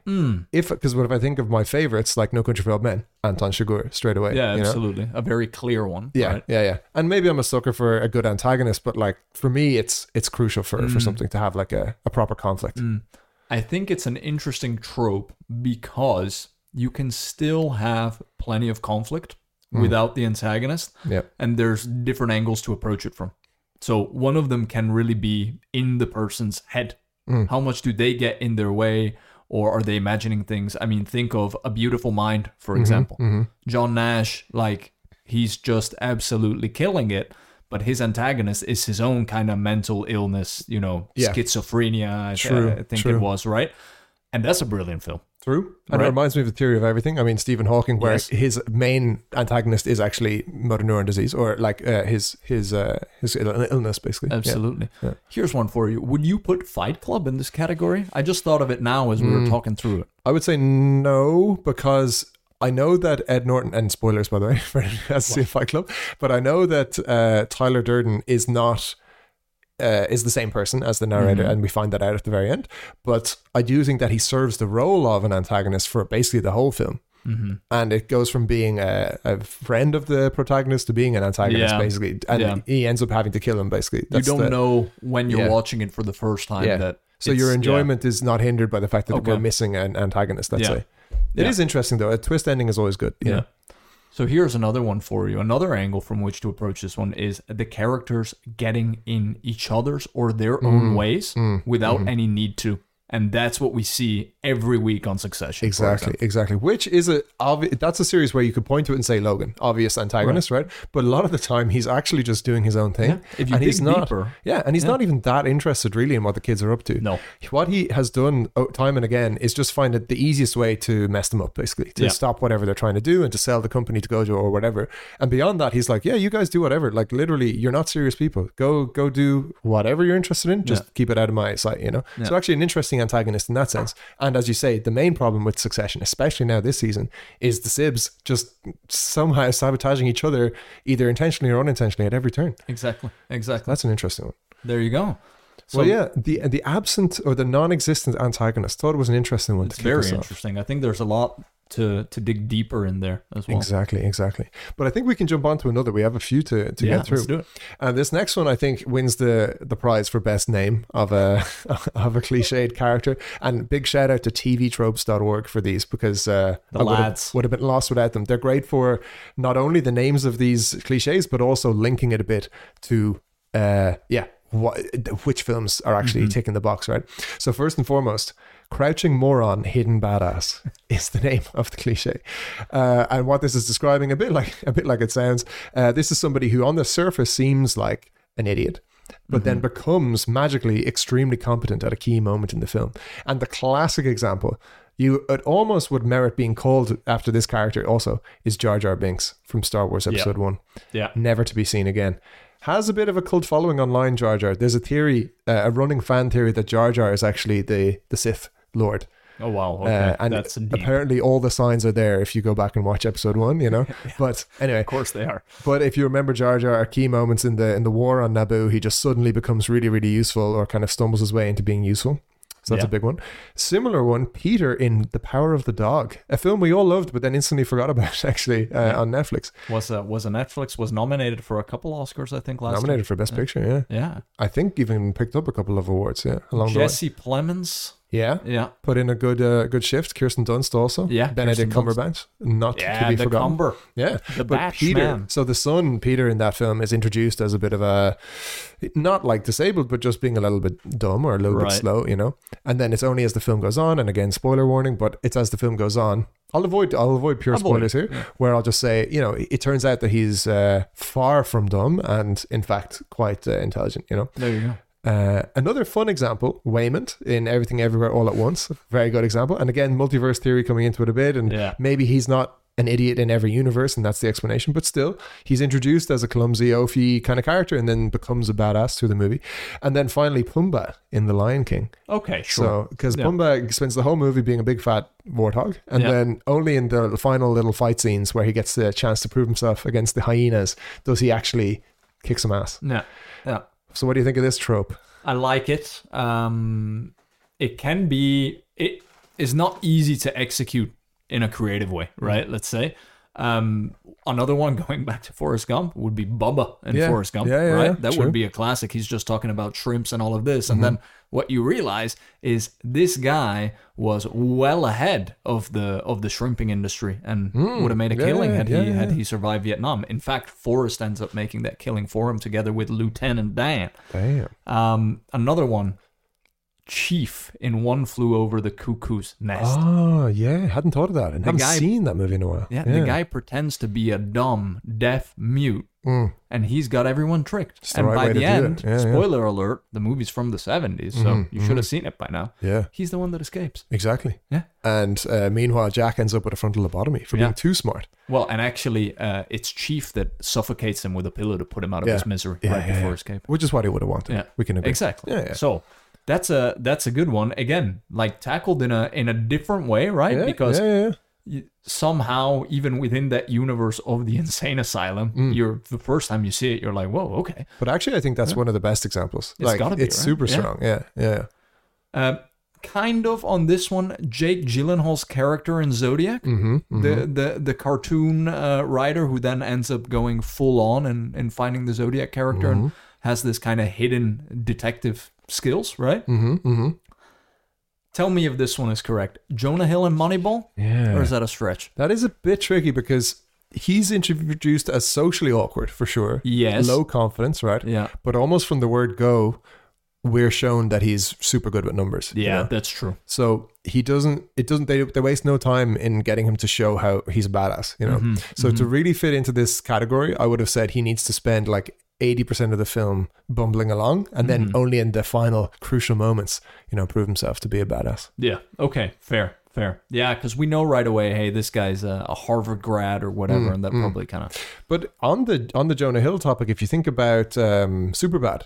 Mm. if because what if I think of my favorites like No Country for Old Men, Anton Chigurh straight away. Yeah, you know? absolutely. A very clear one. Yeah, right? yeah, yeah. And maybe I'm a sucker for a good antagonist, but like for me, it's it's crucial for for Mm. something to have like a, a proper conflict. Mm. I think it's an interesting trope because you can still have plenty of conflict Mm. without the antagonist, Yeah. and there's different angles to approach it from. So one of them can really be in the person's head. Mm. How much do they get in their way, or are they imagining things? I mean, think of A Beautiful Mind, for example. hmm John Nash, like he's just absolutely killing it. But his antagonist is his own kind of mental illness, you know, Yeah. schizophrenia. I, True, I think true. it was right, and that's a brilliant film. True. And Right. it reminds me of the theory of everything. I mean, Stephen Hawking, where Yes. his main antagonist is actually motor neuron disease, or like uh, his his uh, his illness, basically. Absolutely. Yeah. Here's one for you. Would you put Fight Club in this category? I just thought of it now as we were Mm. talking through it. I would say no because I know that Ed Norton and spoilers by the way for anyone who has seen Fight Club, but I know that uh, Tyler Durden is not uh, is the same person as the narrator, Mhm. and we find that out at the very end. But I do think that he serves the role of an antagonist for basically the whole film. hmm And it goes from being a, a friend of the protagonist to being an antagonist, Yeah. basically. And Yeah. he ends up having to kill him, basically. You don't the- know when you're Yeah. watching it for the first time that. So your enjoyment is not hindered by the fact that Okay. we're missing an antagonist, let's say. It is interesting, though. A twist ending is always good. Yeah. know? So here's another one for you. Another angle from which to approach this one is the characters getting in each other's or their own ways mm, without mhm. any need to. And that's what we see every week on Succession. Exactly, exactly. Which is a obvi- that's a series where you could point to it and say Logan, obvious antagonist, right? But a lot of the time, he's actually just doing his own thing. Yeah. If you and he's not, deeper, yeah, and he's Yeah. not even that interested really in what the kids are up to. no. What he has done oh, time and again is just find it the easiest way to mess them up, basically, to Yeah. stop whatever they're trying to do and to sell the company to Gojo or whatever. And beyond that, he's like, yeah, you guys do whatever. Like literally, you're not serious people. Go, go do whatever you're interested in. Just keep it out of my sight, you know. So actually, an interesting antagonist in that sense. And as you say, the main problem with Succession, especially now this season, is the Sibs just somehow sabotaging each other, either intentionally or unintentionally, at every turn. Exactly. Exactly. That's an interesting one. There you go. So well, yeah, the the absent or the non-existent antagonist thought it was an interesting one. it's to very interesting. I think there's a lot to to dig deeper in there as well. Exactly, exactly. But I think we can jump on to another. We have a few to, to yeah, get through. let's do it. And this next one, I think, wins the the prize for best name of a of a cliched character. And big shout out to tvtropes.org for these because uh, The I would have, lads. would have been lost without them. They're great for not only the names of these cliches, but also linking it a bit to uh, yeah, what, which films are actually Mhm. ticking the box, right? So first and foremost. Crouching Moron, Hidden Badass is the name of the cliche, uh, and what this is describing a bit like a bit like it sounds. Uh, this is somebody who, on the surface, seems like an idiot, but then becomes magically extremely competent at a key moment in the film. And the classic example, you it almost would merit being called after this character. Also, is Jar Jar Binks from Star Wars Episode One, Yeah. never to be seen again. Has a bit of a cult following online. Jar Jar. There's a theory, uh, a running fan theory that Jar Jar is actually the the Sith Lord. Oh wow. Okay. Uh, and That's deep. apparently all the signs are there if you go back and watch episode one, you know. But anyway, Of course they are. but if you remember Jar Jar, at key moments in the in the war on Naboo, he just suddenly becomes really, really useful, or kind of stumbles his way into being useful. So that's Yeah. a big one. Similar one, Peter in The Power of the Dog, a film we all loved, but then instantly forgot about actually uh, Yeah. on Netflix. Was a was a Netflix was nominated for a couple Oscars I think last Nominated for Best Yeah. Picture, yeah. Yeah. I think even picked up a couple of awards, yeah, along Jesse Plemons. Yeah, Yeah. put in a good uh, good shift. Kirsten Dunst also. Yeah, Benedict Kirsten Dunst. Cumberbatch, not to be the forgotten. Cumber. Yeah, The but Batch Peter, man. so the son Peter in that film is introduced as a bit of a, not like disabled, but just being a little bit dumb or a little Right. bit slow, you know. And then it's only as the film goes on, and again, spoiler warning, but it's as the film goes on. I'll avoid I'll avoid pure Avoid, spoilers here, yeah. where I'll just say, you know, it, it turns out that he's uh, far from dumb and in fact quite uh, intelligent, you know. There you go. Uh, another fun example, Waymond in Everything Everywhere All at Once. Very good example. And again, multiverse theory coming into it a bit. And Yeah. maybe he's not an idiot in every universe, and that's the explanation. But still, he's introduced as a clumsy, oafy kind of character and then becomes a badass through the movie. And then finally, Pumbaa in The Lion King. Okay, sure. So, because Yeah. Pumbaa spends the whole movie being a big fat warthog, and Yeah. then only in the final little fight scenes where he gets the chance to prove himself against the hyenas does he actually kick some ass. yeah. Yeah. So, what do you think of this trope? I like it. Um, it can be. It is not easy to execute in a creative way, Mm. right? Let's say. Um, another one going back to Forrest Gump would be Bubba and Yeah. Forrest Gump, Yeah, yeah, right? yeah, that true. would be a classic. He's just talking about shrimps and all of this, Mm-hmm. and then what you realize is this guy was well ahead of the of the shrimping industry and would have made a Mm. Killing had he had he survived Vietnam. In fact, Forrest ends up making that killing for him together with Lieutenant Dan. Damn. Um, another one, Chief in One Flew Over the Cuckoo's Nest. Oh, yeah. Hadn't thought of that. And The haven't guy- seen that movie in a while. yeah, the guy pretends to be a dumb, deaf mute, Mm. and he's got everyone tricked. It's and right by the end. Yeah, yeah. spoiler alert, the movie's from the 70s, so Mhm, you should have seen it by now. Yeah, He's the one that escapes. exactly. Yeah. And uh, meanwhile, Jack ends up with a frontal lobotomy for Yeah. being too smart. Well, and actually, uh, it's Chief that suffocates him with a pillow to put him out of Yeah. his misery Yeah, right yeah, before yeah. escape. Which is what he would have wanted. Yeah. We can agree. Exactly. Yeah, yeah. So that's a that's a good one. Again, like tackled in a in a different way, right? Yeah, because yeah, yeah. somehow even within that universe of the insane asylum, Mm. you're the first time you see it, you're like, whoa, okay. But actually, I think that's one of the best examples. It's like, gotta be, it's right? super strong. Yeah, yeah. Uh, kind of on this one, Jake Gyllenhaal's character in Zodiac, Mm-hmm. the the the cartoon uh, writer who then ends up going full on and, and finding the Zodiac character and has this kind of hidden detective skills, right? Mm-hmm. Mm-hmm. Tell me if this one is correct. Jonah Hill and Moneyball, Yeah. or is that a stretch? That is a bit tricky because he's introduced as socially awkward for sure. Yes. Low confidence, right? Yeah. But almost from the word go, we're shown that he's super good with numbers. you Yeah, know? that's true. So he doesn't. It doesn't. They they waste no time in getting him to show how he's a badass. You know. Mhm, So to mhm. really fit into this category, I would have said he needs to spend like. 80% of the film bumbling along and then Mhm. only in the final crucial moments you know prove himself to be a badass Yeah. Okay. Fair. Fair. Yeah, because we know right away, hey, this guy's a, a Harvard grad or whatever, Mm, and that mm. probably kind of. but on the on the jonah hill topic if you think about um superbad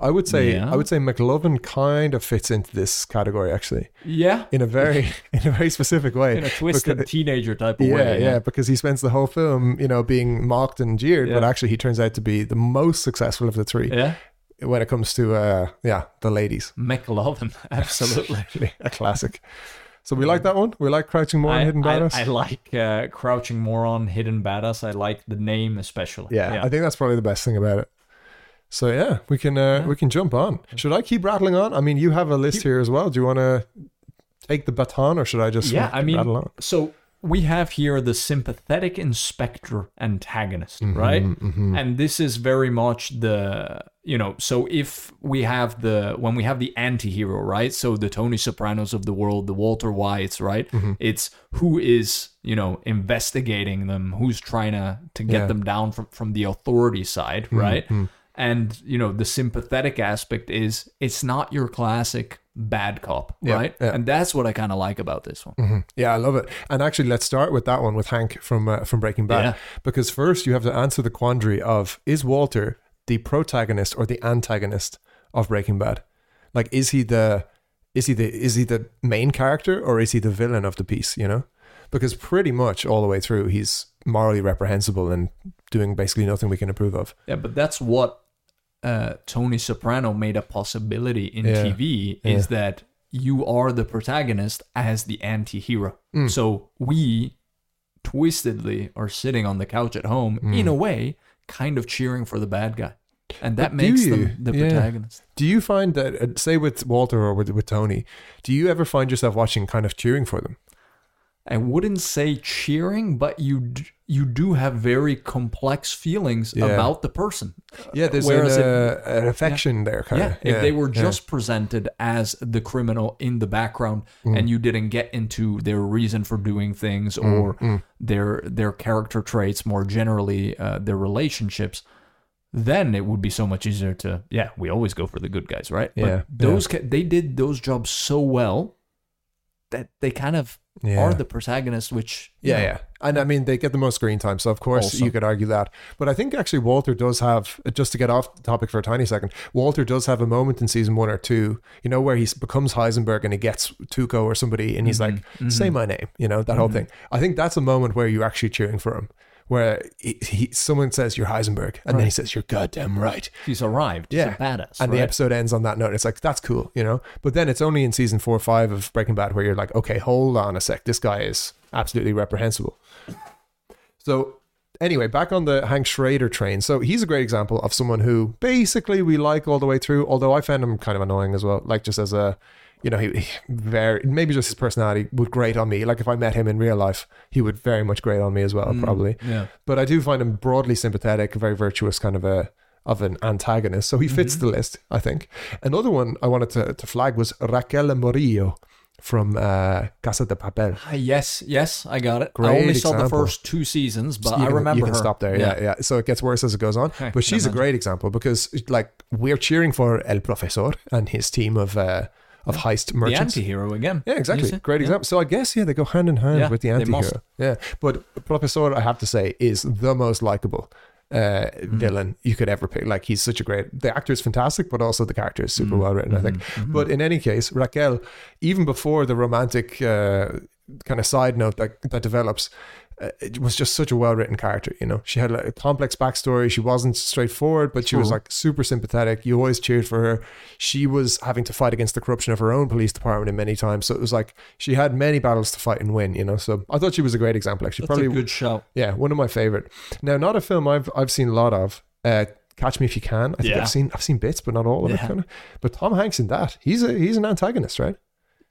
i would say Yeah. i would say mclovin kind of fits into this category actually Yeah. in a very in a very specific way In a twisted Because- teenager type of yeah, way. yeah, because he spends the whole film, you know, being mocked and jeered, but actually he turns out to be the most successful of the three Yeah. when it comes to, uh, yeah, the ladies. McLovin. Absolutely. a classic. So we like that one. We like Crouching More I, Hidden I- Badass. I, like uh, Crouching Moron, Hidden Badass. I like the name especially. yeah, I think that's probably the best thing about it. So yeah, we can uh, Yeah. we can jump on. Should I keep rattling on? I mean, you have a list here as well. Do you want to take the baton, or should I just Yeah, I mean, rattle on? So we have here the sympathetic inspector antagonist, right? Mhm. And this is very much the you know, so if we have the when we have the anti-hero, right? So the Tony Sopranos of the world, the Walter Whites, right? Mm-hmm. It's who is, you know, investigating them, who's trying to to get Yeah. Mm-hmm. them down from from the authority side, right? And you know, the sympathetic aspect is it's not your classic bad cop, Yeah, right? yeah. And that's what I kind of like about this one. Mhm. Yeah, I love it. And actually, let's start with that one with Hank from uh, from Breaking Bad, Yeah. because first you have to answer the quandary of is Walter the protagonist or the antagonist of Breaking Bad? Like, is he the is he the is he the main character or is he the villain of the piece? You know, because pretty much all the way through he's morally reprehensible and doing basically nothing we can approve of. Yeah, but that's what uh, Tony Soprano made a possibility in Yeah. TV is that you are the protagonist as the anti-hero. Mm. So we twistedly are sitting on the couch at home in a way kind of cheering for the bad guy. And that Mm. But makes them the Yeah. protagonist. Do you find that, uh, say, with Walter or with with Tony, do you ever find yourself watching kind of cheering for them? I wouldn't say cheering, but you d- you do have very complex feelings Yeah. about the person. Yeah, there's Whereas an, uh, an affection there, kind Yeah, of. if they were just presented as the criminal in the background Mm. and you didn't get into their reason for doing things Mm, or their their character traits more generally, uh, their relationships, then it would be so much easier to yeah, we always go for the good guys, right? Yeah, But those ca- they did those jobs so well that they kind of Yeah. are the protagonist, which Yeah, know, yeah. And I mean, they get the most screen time. So, of course, you could argue that. But I think actually Walter does have, uh, just to get off the topic for a tiny second, Walter does have a moment in season one or two, you know, where he becomes Heisenberg and he gets Tuco or somebody and he's mm-hmm. like, mm-hmm. say my name, you know, that whole mm-hmm. thing. I think that's a moment where you're actually cheering for him, where he, he, someone says, You're Heisenberg. And then he says, You're goddamn right. he's arrived. Yeah. He's a badass. And the episode ends on that note. It's like, that's cool, you know? But then it's only in season four or five of Breaking Bad where you're like, okay, hold on a sec. This guy is absolutely reprehensible. So, anyway, back on the Hank Schrader train. So, he's a great example of someone who basically we like all the way through, although I found him kind of annoying as well. Like, just as a, you know, he, he very, maybe just his personality would grate on me. Like, if I met him in real life, he would very much grate on me as well, probably Yeah. but I do find him broadly sympathetic, very virtuous kind of a of an antagonist. So he fits Mm-hmm. the list, I think. Another one I wanted to, to flag was Raquel Morillo from uh, Casa de Papel. Ah, yes, yes, I got it. Great I only saw the first two seasons, but You I can- remember you can her. stop there. Yeah. yeah, So it gets worse as it goes on. Okay, but she's a great example because like we're cheering for El Profesor and his team of uh, of heist The merchants. anti-hero again. Yeah, exactly. Great Yeah. example. So I guess yeah, they go hand in hand Yeah, with the anti-hero. Yeah, but Professor, I have to say, is the most likable uh, Mm-hmm. villain you could ever pick. Like he's such a great. The actor is fantastic, but also the character is super Mm-hmm. well written. I think. But in any case, Raquel, even before the romantic. Uh, kind of side note that that develops. Uh, it was just such a well written character, you know. She had like, a complex backstory. She wasn't straightforward, but she was like super sympathetic. You always cheered for her. She was having to fight against the corruption of her own police department in many times. So it was like she had many battles to fight and win, you know. So I thought she was a great example. Actually, That's probably a good shout. yeah, one of my favorite. Now, not a film I've I've seen a lot of. Uh, Catch Me If You Can. I think Yeah. I've seen I've seen bits, but not all of it. Kind of. But Tom Hanks in that, he's a he's an antagonist, right?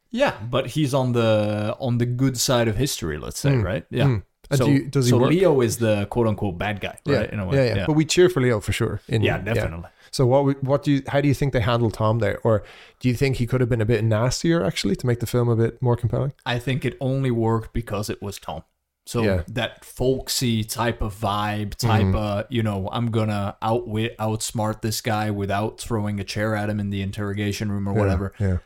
Yeah, but he's on the on the good side of history, let's say, Mm, right? Yeah. mm. And so do you- does he so work? Leo is the quote unquote bad guy, Yeah, right? In a way. yeah, yeah, But we cheer for Leo for sure. In, yeah, definitely. So what what do you how do you think they handled Tom there, or do you think he could have been a bit nastier actually to make the film a bit more compelling? I think it only worked because it was Tom. So Yeah. that folksy type of vibe, type Mhm. of you know, I'm gonna outwit, outsmart this guy without throwing a chair at him in the interrogation room or Yeah, whatever. Yeah,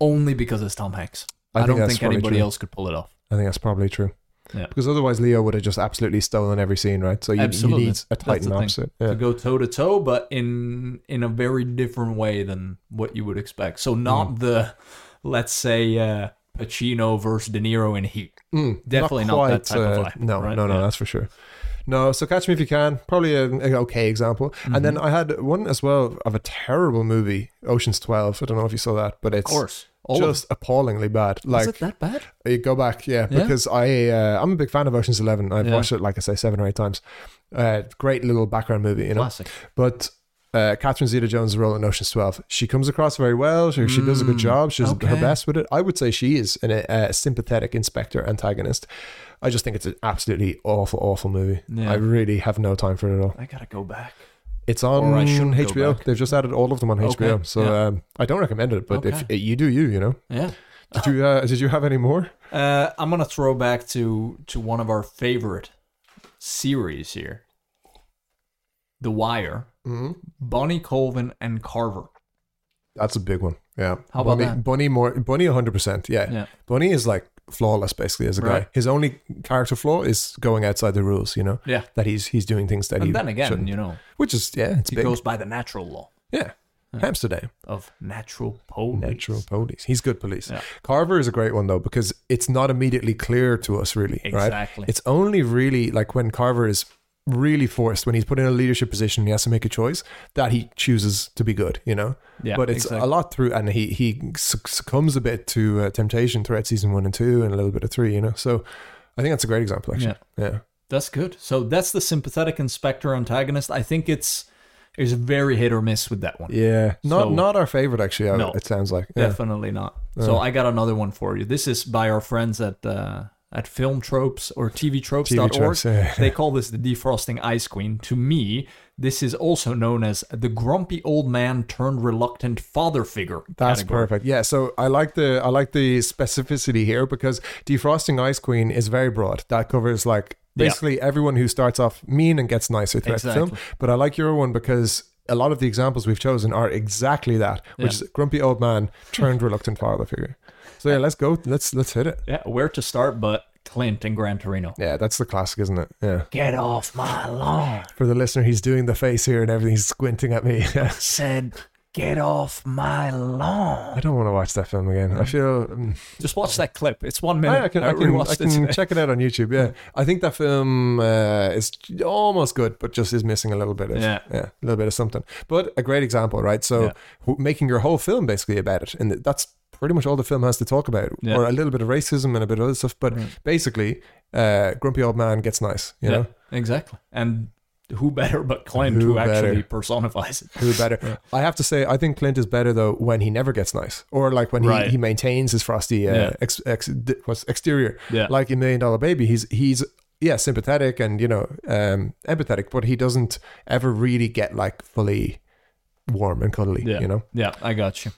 Only because it's Tom Hanks. I I, think don't think anybody true. else could pull it off. I think that's probably true. Yeah. Because otherwise, Leo would have just absolutely stolen every scene, right? So you, you need a Titan opposite. to go toe to toe, but in in a very different way than what you would expect. So not Mm. the, let's say, uh, Pacino versus De Niro in Heat. Mm, Definitely not that type of uh, vibe, No, right? no, no, Yeah. that's for sure. No, so Catch Me If You Can, probably an an okay example. And then Mm-hmm. I had one as well of a terrible movie, Ocean's Twelve. I don't know if you saw that, but Of it's course, all of just appallingly bad. Like it that bad? you go back, yeah, Yeah? because I uh, I'm a big fan of Ocean's Eleven. I've Yeah. watched it like I say seven or eight times. Uh, great little background movie, you know. Classic. But uh, Catherine Zeta-Jones' role in Ocean's Twelve, she comes across very well. She, she does a good Mm, job. She's her okay. best with it. I would say she is an, a sympathetic inspector antagonist. I just think it's an absolutely awful, awful movie. Yeah. I really have no time for it at all. I gotta go back. It's on Or I shouldn't go HBO. They've just added all of them on Okay, HBO. So yeah. um, I don't recommend it, but if Okay. you do, you you know. Yeah. Did you uh, did you have any more? Uh, I'm gonna throw back to to one of our favorite series here, The Wire. Mm-hmm. Bunny Colvin and Carver. That's a big one. Yeah. How about Bunny, that? Bunny more Bunny 100%. Yeah. Yeah. Bunny is like flawless basically as a guy. Right. His only character flaw is going outside the rules, you know. Yeah. That he's he's doing things that he And then again, shouldn't. you know, which is yeah, it's he big. goes by the natural law yeah. Hamsterdam, of natural police. natural police. He's good police. Yeah. Carver is a great one though because it's not immediately clear to us really, right? Exactly. It's only really like when Carver is really forced when he's put in a leadership position, he has to make a choice that he chooses to be good, you know. yeah, but it's exactly. a lot through, and he he succumbs a bit to uh, temptation throughout season one and two, and a little bit of three, you know. So I think that's a great example, actually. Yeah, That's good. So that's the sympathetic inspector antagonist. I think it's it's very hit or miss with that one. yeah. Not So- not our favorite, actually. No. it sounds like. Yeah. Definitely not. So I got another one for you. This is by our friends at uh, at Film Tropes or TVTropes.org. TV tropes, yeah. They call this the defrosting ice queen. To me, this is also known as the grumpy old man turned reluctant father figure. That's category. perfect. Yeah, so I like the I like the specificity here because defrosting Ice Queen is very broad. That covers like Yeah. basically everyone who starts off mean and gets nicer throughout the film. But I like your one because a lot of the examples we've chosen are exactly that, which Yeah. is grumpy old man turned reluctant father figure. So yeah, let's go. Let's let's hit it. Yeah, where to start but Clint and Gran Torino. Yeah, that's the classic, isn't it? Yeah. Get off my lawn. For the listener, he's doing the face here and everything. He's squinting at me. Said, get off my lawn. I don't want to watch that film again. I feel. um, Just watch that clip. It's one minute. I, I can, I can, I rewatched it check it out on YouTube. Yeah, I think that film uh, is almost good, but just is missing a little bit of Yeah. a little bit of something. But a great example, right? So Yeah. w- making your whole film basically about it, and that's pretty much all the film has to talk about, Yeah. or a little bit of racism and a bit of other stuff. But Right. basically, uh, grumpy old man gets nice. You know, exactly. And who better but Clint Who who, actually personifies it? who better? Yeah. I have to say, I think Clint is better though when he never gets nice, or like when Right. he, he maintains his frosty uh, Yeah. ex, ex, what's exterior. Yeah. like in Million Dollar Baby, he's he's yeah sympathetic and you know um, empathetic, but he doesn't ever really get like fully warm and cuddly. Yeah. You know, yeah, I got you.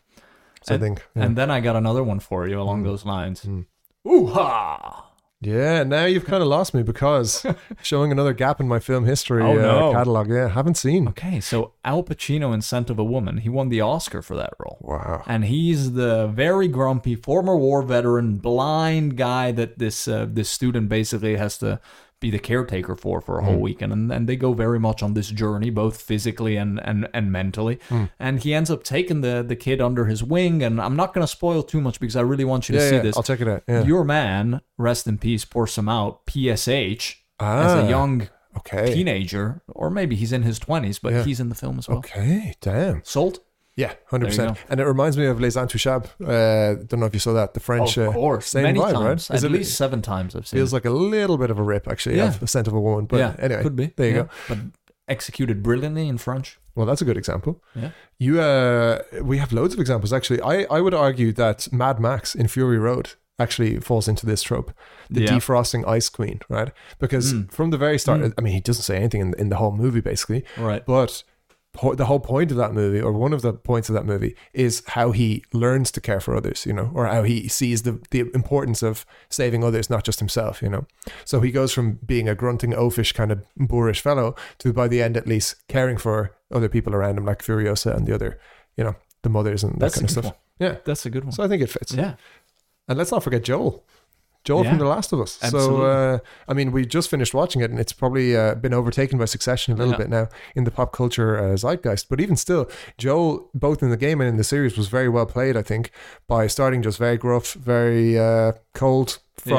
So And- I think yeah. And then I got another one for you along Mm. those lines. Mm. Ooh ha! yeah. Now you've kind of lost me because showing another gap in my film history Oh, uh, no. catalog. Yeah, haven't seen. Okay, so Al Pacino in Scent of a Woman, he won the Oscar for that role. Wow. And he's the very grumpy former war veteran, blind guy that this uh, this student basically has to be the caretaker for for a whole weekend, and and they go very much on this journey, both physically and and and mentally. And he ends up taking the the kid under his wing, and I'm not going to spoil too much because I really want you to see yeah, this. I'll check it out. Yeah. Your man, rest in peace, pour some out. PSH Ah, as a young okay. teenager, or maybe he's in his twenties, but Yeah. he's in the film as well. Okay, damn. Sold. Yeah, hundred percent. And it reminds me of Les Intouchables. Uh, don't know if you saw that. The French. of uh, course, same many vibe, times. right? At Is it- least seven times I've seen. feels like a little bit of a rip, actually, Yeah. of the scent of a woman. But yeah, anyway, could be. there you yeah. go. But executed brilliantly in French. Well, that's a good example. Yeah. You, uh, we have loads of examples. Actually, I, I would argue that Mad Max in Fury Road actually falls into this trope, the Yeah. defrosting ice queen, right? Because Mm. from the very start, Mm. I mean, he doesn't say anything in, in the whole movie, basically, Right. but po- the whole point of that movie, or one of the points of that movie, is how he learns to care for others, you know, or how he sees the, the importance of saving others, not just himself, you know. So he goes from being a grunting, oafish, kind of boorish fellow to, by the end at least, caring for other people around him, like Furiosa and the other, you know, the mothers and that That's kind of stuff. one. Yeah. That's a good one. So I think it fits. Yeah. And let's not forget Joel. Joel Yeah. from The Last of Us. So, uh, I mean, we just finished watching it and it's probably uh, been overtaken by Succession a little Yeah. bit now in the pop culture uh, zeitgeist. But even still, Joel, both in the game and in the series, was very well played, I think, by starting just very gruff, very uh, cold, Yeah.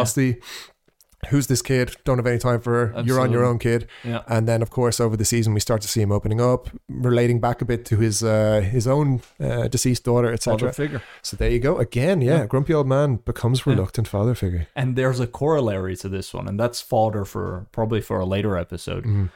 Who's this kid? Don't have any time for her. You're on your own, kid. Yeah. And then, of course, over the season, we start to see him opening up, relating back a bit to his uh, his own uh, deceased daughter, Father etc. figure. So there you go. Again, yeah, Yeah. grumpy old man becomes Yeah. reluctant father figure. And there's a corollary to this one, and that's fodder for probably for a later episode. Mhm.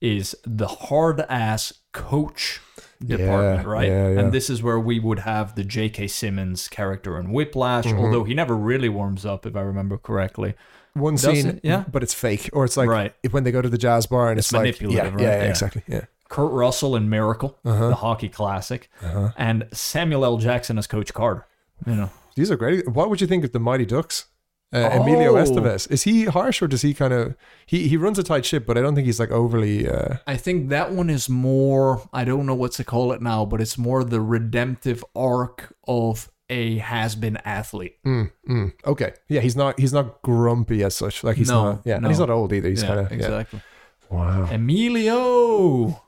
Is the hard ass coach Yeah, department, right? yeah, yeah. And this is where we would have the J.K. Simmons character in Whiplash, Mhm. although he never really warms up, if I remember correctly. One Does scene, it? Yeah. but it's fake, or it's like right. if- when they go to the jazz bar and It's it's, like, yeah, manipulative, yeah, right? yeah, Yeah. exactly, yeah. Kurt Russell in Miracle, Uh-huh. the hockey classic, Uh-huh. and Samuel L. Jackson as Coach Carter. You know, These are great. What would you think of the Mighty Ducks? Uh, Emilio Oh. Estevez is he harsh or does he kind of he he runs a tight ship, but I don't think he's like overly. Uh, I think that one is more. I don't know what to call it now, but it's more the redemptive arc of a has-been athlete. mm, mm, okay, yeah, he's not he's not grumpy as such. Like he's No, not. Yeah, and he's not old either. He's yeah, kind of exactly. yeah. Wow. Emilio,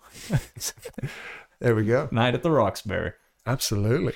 There we go. Night at the Roxbury. Absolutely.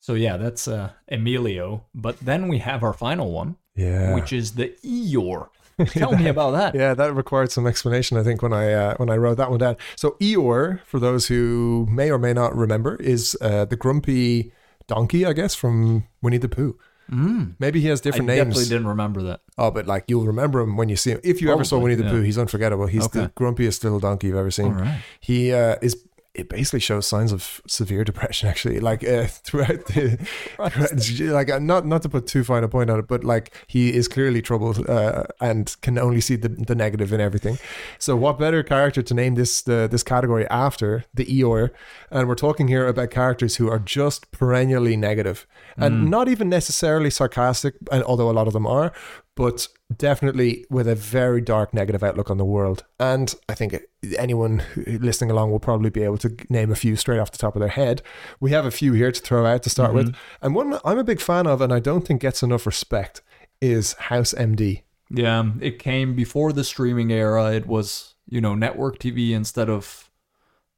So yeah, that's uh, Emilio. But then we have our final one, Yeah. which is the Eeyore. Tell me about that. Yeah, that required some explanation. I think when I uh, when I wrote that one down. So Eeyore, for those who may or may not remember, is uh, the grumpy donkey, I guess, from Winnie the Pooh. Mm. Maybe he has different names. I definitely didn't remember that. Oh, but like you'll remember him when you see him. If you ever saw Winnie the yeah. Pooh, he's unforgettable. He's the grumpiest little donkey you've ever seen. right. He uh, is. It basically shows signs of severe depression, actually. Like uh, throughout the, like uh, not not to put too fine a point on it, but like he is clearly troubled uh, and can only see the, the negative in everything. So, what better character to name this the, this category after the Eeyore? And we're talking here about characters who are just perennially negative and not even necessarily sarcastic, and although a lot of them are, but definitely with a very dark negative outlook on the world. And I think anyone listening along will probably be able to name a few straight off the top of their head. We have a few here to throw out to start with. Mm-hmm. And one I'm a big fan of, and I don't think gets enough respect, is House MD. Yeah, it came before the streaming era. It was, you know, network TV instead of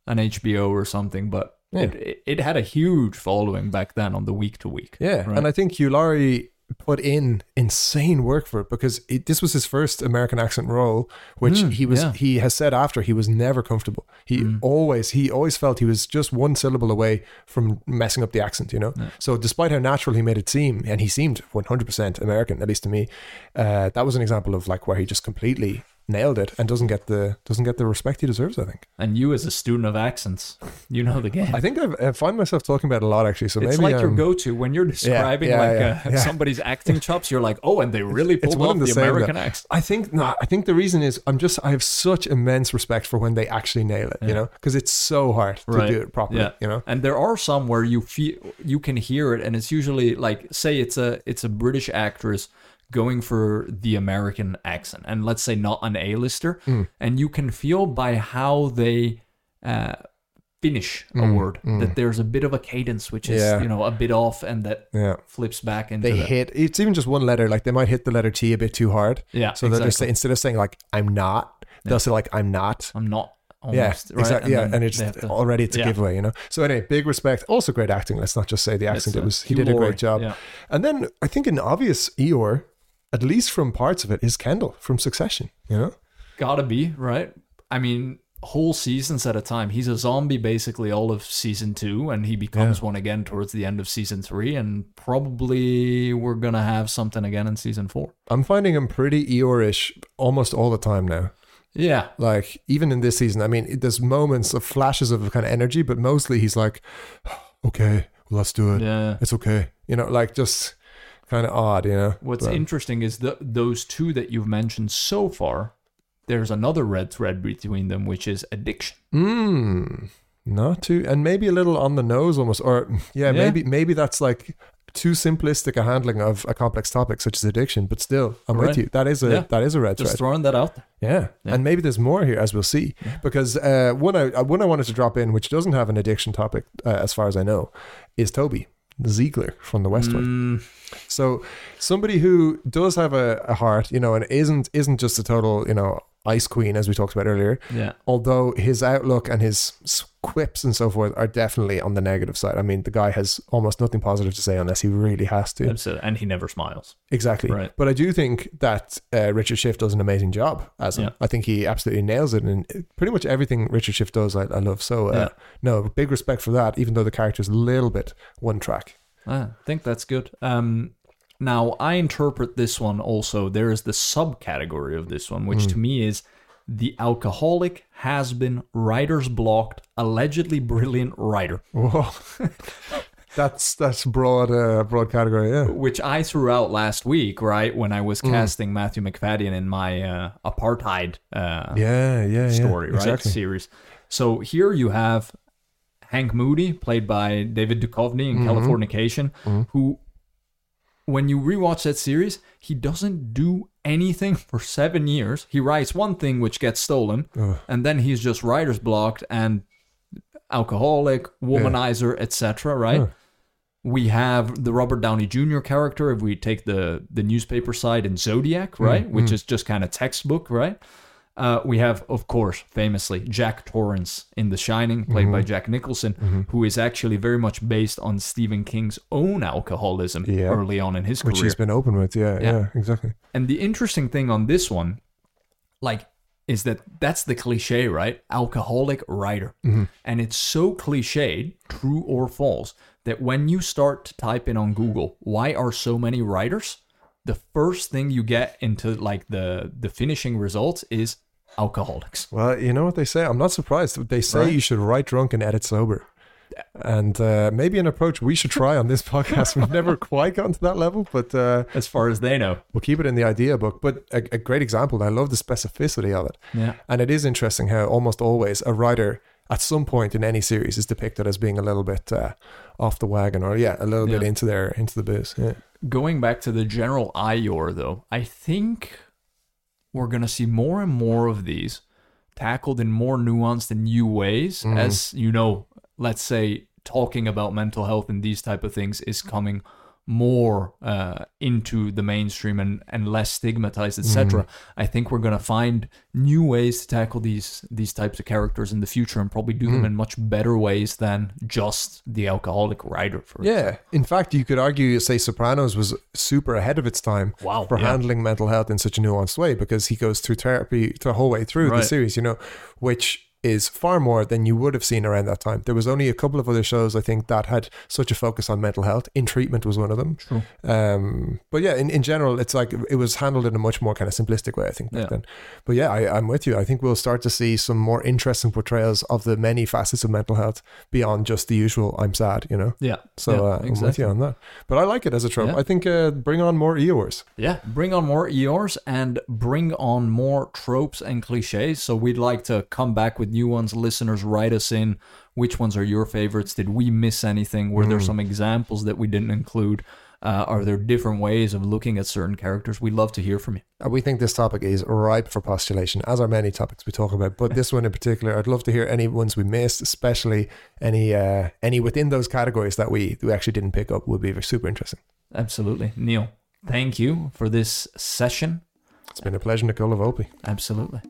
an HBO or something, but Yeah. it, it, it had a huge following back then on the week to week. Yeah, Right. and I think Hugh Laurie put in insane work for it because it, this was his first American accent role, which Mm, he was yeah. he has said after he was never comfortable. He Mm. always he always felt he was just one syllable away from messing up the accent, you know. Yeah. So despite how natural he made it seem, and he seemed one hundred percent American, at least to me, uh, that was an example of like where he just completely nailed it and doesn't get the doesn't get the respect he deserves. I think. And you, as a student of accents, you know the game. I think I've, I find myself talking about it a lot actually. So it's maybe like your um, go-to when you're describing yeah, like yeah, uh, yeah. somebody's acting chops. You're like, oh, and they really pulled one off the the. American accent. I think no. I think the reason is I'm just I have such immense respect for when they actually nail it. You know, because it's so hard to Right. do it properly. Yeah. You know. And there are some where you feel you can hear it, and it's usually like, say it's a it's a British actress going for the American accent, and let's say not an A-lister, Mm. and you can feel by how they uh, finish a word. That there's a bit of a cadence, which is Mm, Yeah. you know a bit off, and that Yeah. flips back into They the, hit it's even just one letter, like they might hit the letter T a bit too hard. yeah. So exactly. saying instead of saying like I'm not, they'll say like I'm not. I'm not. Almost, yeah, right? exactly. yeah, and it's to- already it's a yeah. giveaway, you know. So anyway, big respect. Also great acting. Let's not just say the accent. It's, it was he did a great job. Yeah. And then I think an obvious Eeyore, at least from parts of it, is Kendall from Succession. You know. Gotta be right. I mean, whole seasons at a time. He's a zombie basically all of season two, and he becomes one again towards the end of season three, and probably we're gonna have something again in season four. I'm finding him pretty Eeyore-ish almost all the time now. Yeah, Like even in this season, I mean, there's moments of flashes of kind of energy, but mostly he's like, "Okay, well, let's do it. yeah. It's okay." You know, like just kind of odd. You know. What's But- interesting is that those two that you've mentioned so far. There's another red thread between them, which is addiction. Mm, not too, and maybe a little on the nose almost, or yeah, Yeah. maybe maybe that's like too simplistic a handling of a complex topic such as addiction. But still, I'm Right. with you. That is a Yeah. that is a red thread. Just thread. throwing that out there. Yeah. Yeah. and maybe there's more here as we'll see. Because uh, one I uh, one I wanted to drop in, which doesn't have an addiction topic uh, as far as I know, is Toby Ziegler from The West Wing. Mm, So somebody who does have a, a heart, you know, and isn't isn't just a total, you know, ice queen as we talked about earlier. yeah. Although his outlook and his quips and so forth are definitely on the negative side. I mean, the guy has almost nothing positive to say unless he really has to. Absolutely. And he never smiles. Exactly. Right. But I do think that uh, Richard Schiff does an amazing job as him. Yeah. I think he absolutely nails it. And pretty much everything Richard Schiff does, I, I love. So, uh, Yeah. no, big respect for that, even though the character's a little bit one track. Ah, I think that's good. Um, now I interpret this one also. There is the subcategory of this one, which to me is the alcoholic has been writer's blocked, allegedly brilliant writer, Whoa. that's that's broad, uh, broad category, yeah. which I threw out last week, right when I was casting Matthew Macfadyen in my uh, apartheid uh, Yeah, yeah, yeah. story, right? Exactly. Series. So here you have Hank Moody, played by David Duchovny in Californication, who, when you rewatch that series, he doesn't do anything for seven years. He writes one thing which gets stolen, Ugh. and then he's just writer's blocked and alcoholic, womanizer, etc. Right? Huh. We have the Robert Downey Jr. character, if we take the the newspaper side in Zodiac, hmm. right, which hmm. is just kind of textbook, right? Uh, we have, of course, famously Jack Torrance in The Shining, played by mm-hmm. Jack Nicholson, mm-hmm. who is actually very much based on Stephen King's own alcoholism Yeah. early on in his career, Which he's been open with, yeah, Yeah. yeah, exactly. And the interesting thing on this one, like, is that that's the cliche, right? Alcoholic writer. Mm-hmm. And it's so cliched, true or false, that when you start to type in on Google, why are so many writers? The first thing you get into like the the finishing results is alcoholics. Well, you know what they say? I'm not surprised. They say Right. you should write drunk and edit sober. And uh, maybe an approach we should try on this podcast. We've never quite gotten to that level, but uh, As far as they know. we'll keep it in the idea book. But a, a great example, I love the specificity of it. Yeah. And it is interesting how almost always a writer at some point in any series is depicted as being a little bit uh, off the wagon or yeah, a little bit into their into the booze. Yeah. Going back to the general Eeyore though, I think we're gonna see more and more of these tackled in more nuanced and new ways. Mm-hmm. As you know, let's say talking about mental health and these type of things is coming more uh, into the mainstream and, and less stigmatized, etc. I think we're gonna find new ways to tackle these these types of characters in the future and probably do them in much better ways than just the alcoholic writer. For Yeah. In fact, you could argue, say, Sopranos was super ahead of its time Wow, for yeah. handling mental health in such a nuanced way because he goes through therapy the whole way through Right. the series, you know, which is far more than you would have seen around that time. There was only a couple of other shows, I think, that had such a focus on mental health. In Treatment was one of them. True. Um, but yeah, in, in general, it's like it was handled in a much more kind of simplistic way, I think, back Yeah. then. But yeah, I, I'm with you. I think we'll start to see some more interesting portrayals of the many facets of mental health beyond just the usual "I'm sad," you know. Yeah. So yeah, uh, I'm with you on that. But I like it as a trope. Yeah. I think uh, bring on more Eeyores. Yeah, bring on more Eeyores and bring on more tropes and cliches. So we'd like to come back with new ones. Listeners, write us in. Which ones are your favorites? Did we miss anything? Were there some examples that we didn't include? Uh, are there different ways of looking at certain characters? We'd love to hear from you. Uh, We think this topic is ripe for postulation, as are many topics we talk about. But this one in particular, I'd love to hear any ones we missed, especially any uh, any within those categories that we we actually didn't pick up. Would be super interesting. Absolutely. Neil, thank you for this session. It's been a pleasure, Nicole of Opie. Absolutely.